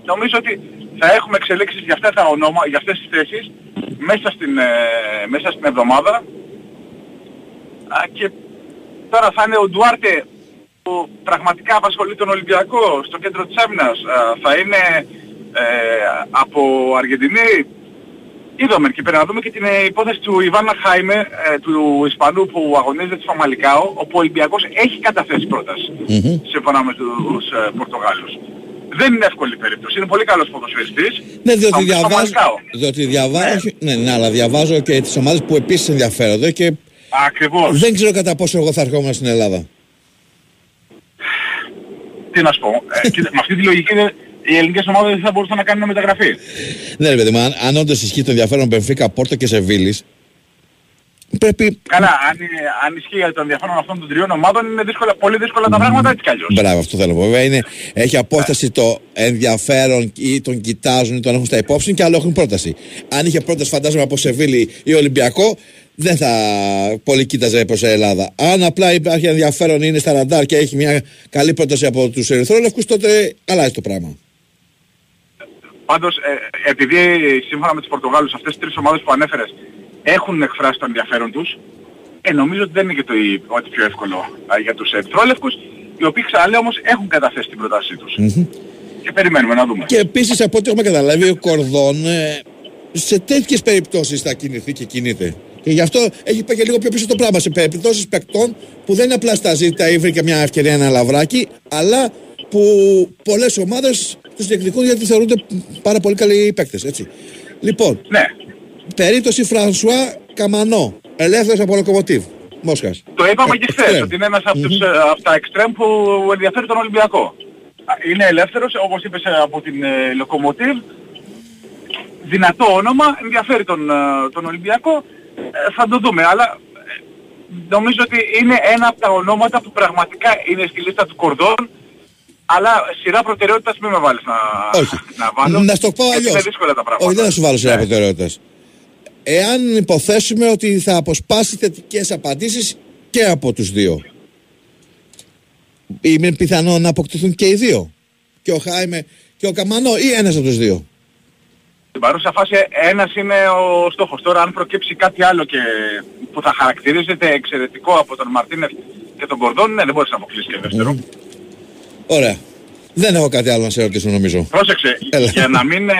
Νομίζω ότι θα έχουμε εξελίξεις για αυτά τα ονόμα, για αυτές τις θέσεις μέσα στην, ε, μέσα στην εβδομάδα. Α, και τώρα θα είναι ο Ντουάρτε που πραγματικά απασχολεί τον Ολυμπιακό στο κέντρο της άμυνας. Α, θα είναι ε, από Αργεντινή; Είδαμε και πρέπει να δούμε και την ε, υπόθεση του Ιβάνα Χάιμε, ε, του Ισπανού που αγωνίζεται στο Φαμαλικάο, όπου ο Ολυμπιακός έχει καταθέσει πρόταση σύμφωνα με τους ε, Πορτογάλους. Δεν είναι εύκολη περίπτωση. Είναι πολύ καλός ποδοσφαιριστής. Ναι, διότι Θα μου πεις στο διαβάζω, Φαμαλικάο. διότι διαβάζω, όχι- ναι, ναι, αλλά διαβάζω και τις ομάδες που επίσης ενδιαφέρονται και Ακριβώς. δεν ξέρω κατά πόσο εγώ θα ερχόμουν στην Ελλάδα. Τι να σου πω. Ε, κοίτα, με αυτή τη λογική είναι- οι ελληνικές ομάδες δεν θα μπορούσαν να κάνουν μεταγραφή. Ναι, ρε παιδί μου, αν, αν όντως ισχύει το ενδιαφέρον Μπενφίκα, Πόρτο και Σεβίλης, πρέπει... Καλά, αν, είναι- αν ισχύει για το ενδιαφέρον αυτών των τριών ομάδων είναι δύσκολα, πολύ δύσκολα τα πράγματα έτσι κι αλλιώς. Μπράβο, αυτό θέλω να πω. Βέβαια είναι, έχει απόσταση το ενδιαφέρον ή τον κοιτάζουν ή τον έχουν στα υπόψη και άλλο έχουν πρόταση. Αν είχε πρόταση, φαντάζομαι από Σεβίλη ή Ολυμπιακό, δεν θα πολύ κοίταζε προς Ελλάδα. Αν απλά υπάρχει ενδιαφέρον, είναι στα ραντάρ και έχει μια καλή πρόταση από τους Ερυθρόλευκους, τότε αλλάζει το πράγμα. Πάντως, ε, επειδή σύμφωνα με τους Πορτογάλους αυτές τις τρεις ομάδες που ανέφερες έχουν εκφράσει το ενδιαφέρον τους, ε, νομίζω ότι δεν είναι και το η- ό,τι πιο εύκολο α, για τους Ερυθρόλευκους, οι οποίοι ξαναλέω όμως έχουν καταθέσει την πρότασή τους. Και περιμένουμε να δούμε. Και επίσης από ό,τι έχουμε καταλάβει ο Κορδόν ε, σε τέτοιες περιπτώσεις θα κινηθεί και κινείται. Και γι' αυτό έχει πάει και λίγο πιο πίσω το πράγμα. Σε περιπτώσεις παικτών που δεν είναι απλά στα ζήτα ή βρήκε μια ευκαιρία ένα λαβράκι, αλλά που πολλές ομάδες τους διεκδικούν γιατί θεωρούνται πάρα πολύ καλοί παίκτες. Έτσι. Λοιπόν, ναι. περίπτωση Φρανσουά Καμανό, ελεύθερος από Λοκομοτίβ, Μόσχας. Το είπαμε Ε, και χθες, εξτρέμ. ότι είναι ένας από, τους, ε, από τα εξτρέμ που ενδιαφέρει τον Ολυμπιακό. Α, Είναι ελεύθερος, όπως είπες, ε, από την ε, Λοκομοτίβ. Δυνατό όνομα, ενδιαφέρει τον, ε, τον Ολυμπιακό. Ε, θα το δούμε, αλλά ε, νομίζω ότι είναι ένα από τα ονόματα που πραγματικά είναι στη λίστα του Κορδόν. Αλλά σειρά προτεραιότητας μην με βάλεις να, Όχι. να βάλω. Να στο πω γιατί αλλιώς. Είναι δύσκολα τα πράγματα. Όχι, δεν θα σου βάλω σε Ναι. προτεραιότητας. εάν υποθέσουμε ότι θα αποσπάσει θετικές απαντήσεις και από τους δύο. Είναι πιθανό να αποκτηθούν και οι δύο. Και ο Χάιμε και ο Καμανό ή ένας από τους δύο. Στην παρούσα φάση ένας είναι ο στόχος. Τώρα αν προκύψει κάτι άλλο και που θα χαρακτηρίζεται εξαιρετικό από τον Μαρτίνεφ και τον Κορδόν, ναι, δεν μπορείς να αποκλείσεις και δεύτερο. Ωραία. Δεν έχω κάτι άλλο να σε ρωτήσω νομίζω. Πρόσεξε, Έλα. για να μην, ε,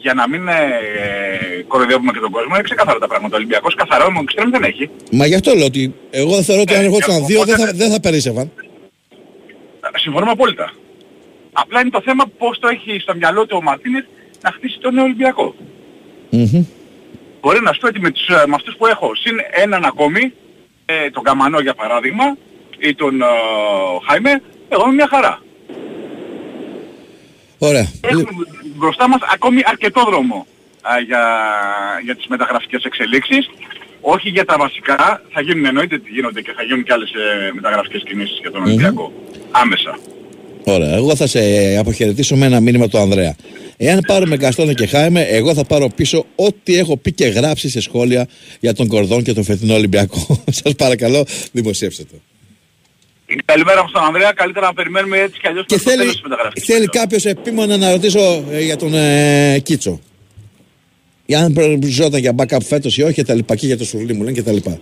για να μην ε, κοροϊδεύουμε και τον κόσμο, είναι ξεκάθαρα τα πράγματα. Ο Ολυμπιακός καθαρό μου εξτρέμ δεν έχει. Μα γι' αυτό λέω ότι εγώ θεωρώ ότι αν Ε, ερχόντουσαν δύο δεν θα, δεν θα περίσευαν. Συμφωνούμε απόλυτα. Απλά είναι το θέμα πώς το έχει στο μυαλό του ο Μαρτίνες να χτίσει τον νέο Ολυμπιακό. Μπορεί να σου πει ότι με, τους, ε, με αυτούς που έχω, συν έναν ακόμη, ε, τον Καμανό για παράδειγμα, ή τον ε, Χάιμε, εγώ είμαι μια χαρά. Ωραία. Έχουμε μπροστά μας ακόμη αρκετό δρόμο α, για, για τις μεταγραφικές εξελίξεις. Όχι για τα βασικά, θα γίνουν εννοείται ότι γίνονται και θα γίνουν και άλλες ε, μεταγραφικές κινήσεις για τον Ολυμπιακό. Άμεσα. Ωραία. Εγώ θα σε αποχαιρετήσω με ένα μήνυμα του Ανδρέα. Εάν πάρουμε Γκαστόνε και Χάιμε, εγώ θα πάρω πίσω ό,τι έχω πει και γράψει σε σχόλια για τον Κορδόν και τον φετινό Ολυμπιακό. Σας παρακαλώ, δημοσιεύστε το. Καλημέρα μου στον Ανδρέα, καλύτερα να περιμένουμε έτσι κι αλλιώς Και προς το τέλος θέλει, της μεταγραφικής. θέλει κάποιος επίμονα να ρωτήσω ε, για τον ε, Κίτσο. Για αν προβληζόταν για backup φέτος ή όχι και τα λοιπά. Και για το Σουρλί μου λένε και τα λοιπά.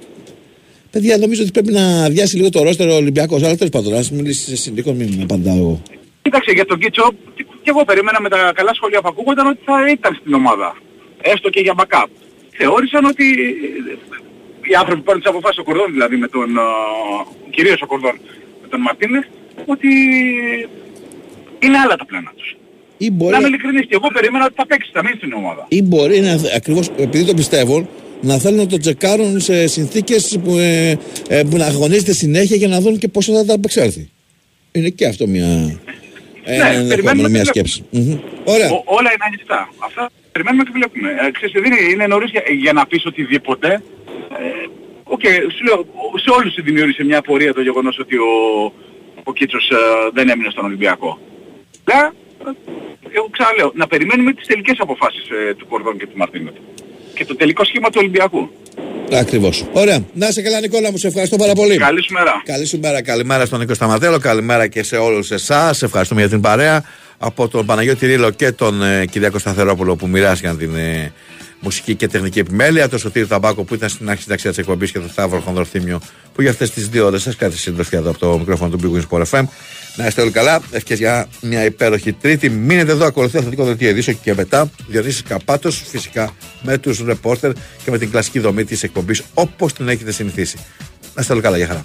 Παιδιά, νομίζω ότι πρέπει να αδειάσει λίγο το ρόστερο ο Ολυμπιακός. Αλλά τέλος πάντων, ας μιλήσεις σε συνδικό, μην απαντάω εγώ. Κοίταξε για τον Κίτσο, και εγώ περίμενα με τα καλά σχόλια που ακούγονταν ότι θα ήταν στην ομάδα. Έστω και για backup. Θεώρησαν ότι οι άνθρωποι που παίρνουν τις αποφάσεις, ο Κορδόν δηλαδή με τον, α, κυρίως ο Κορδόν με τον Μαρτίνες, ότι είναι άλλα τα πλάνα τους. Ή μπορεί, Να είμαι ειλικρινής και εγώ περίμενα ότι θα παίξει, θα μείνει στην ομάδα. ή μπορεί να, ακριβώς επειδή το πιστεύω, να θέλουν να το τσεκάρουν σε συνθήκες που, ε, ε, που να αγωνίζεται συνέχεια για να δουν και πόσο θα τα απεξέλθει. Είναι και αυτό μια. Ένα Ναι, περιμένουμε ενδεχόμενο, και μια βλέπουμε. σκέψη. Μμμ. Ωραία. Ο- όλα είναι ανοιχτά. Αυτά περιμένουμε και βλέπουμε. Ε, ξέρεις, δεν είναι, είναι νωρίς για, για να πεις οτιδήποτε. Ε, Οκ, σου λέω, σε όλους δημιούργησε μια απορία το γεγονός ότι ο, ο Κίτσος ε, δεν έμεινε στον Ολυμπιακό. Αλλά, ε, εγώ ξαναλέω, να περιμένουμε τις τελικές αποφάσεις ε, του Κορδόν και του Μαρτίνου. Και το τελικό σχήμα του Ολυμπιακού. Ακριβώς. Ωραία. Να είσαι καλά, Νικόλα μου. Σε ευχαριστώ πάρα πολύ. Καλή σου μέρα. Καλή σου μέρα. Καλημέρα στον Νίκο Σταματέλο, καλημέρα και σε όλους εσάς. Ευχαριστούμε για την παρέα. Από τον Παναγιώτη Ρήλο και τον ε, Κυριάκο Σταθερόπουλο που μοιράστηκαν την ε, μουσική και τεχνική επιμέλεια. Το Σωτήρι Ταμπάκο που ήταν στην αρχή ταξιά της εκπομπής και τον Σταύρο Χονδροθύμιο που για αυτές τις δύο ώρες σας κάθε συντροφιά εδώ από το μικρόφωνο του Big Wings Sport FM. Να είστε όλοι καλά. Ευχές για μια υπέροχη Τρίτη. Μείνετε εδώ, ακολουθεί αθλητικό δελτίο ειδήσεων και μετά. Διονύση Καπάτος, φυσικά με τους ρεπόρτερ και με την κλασική δομή της εκπομπής όπως την έχετε συνηθίσει. Να είστε όλοι καλά, για χαρά.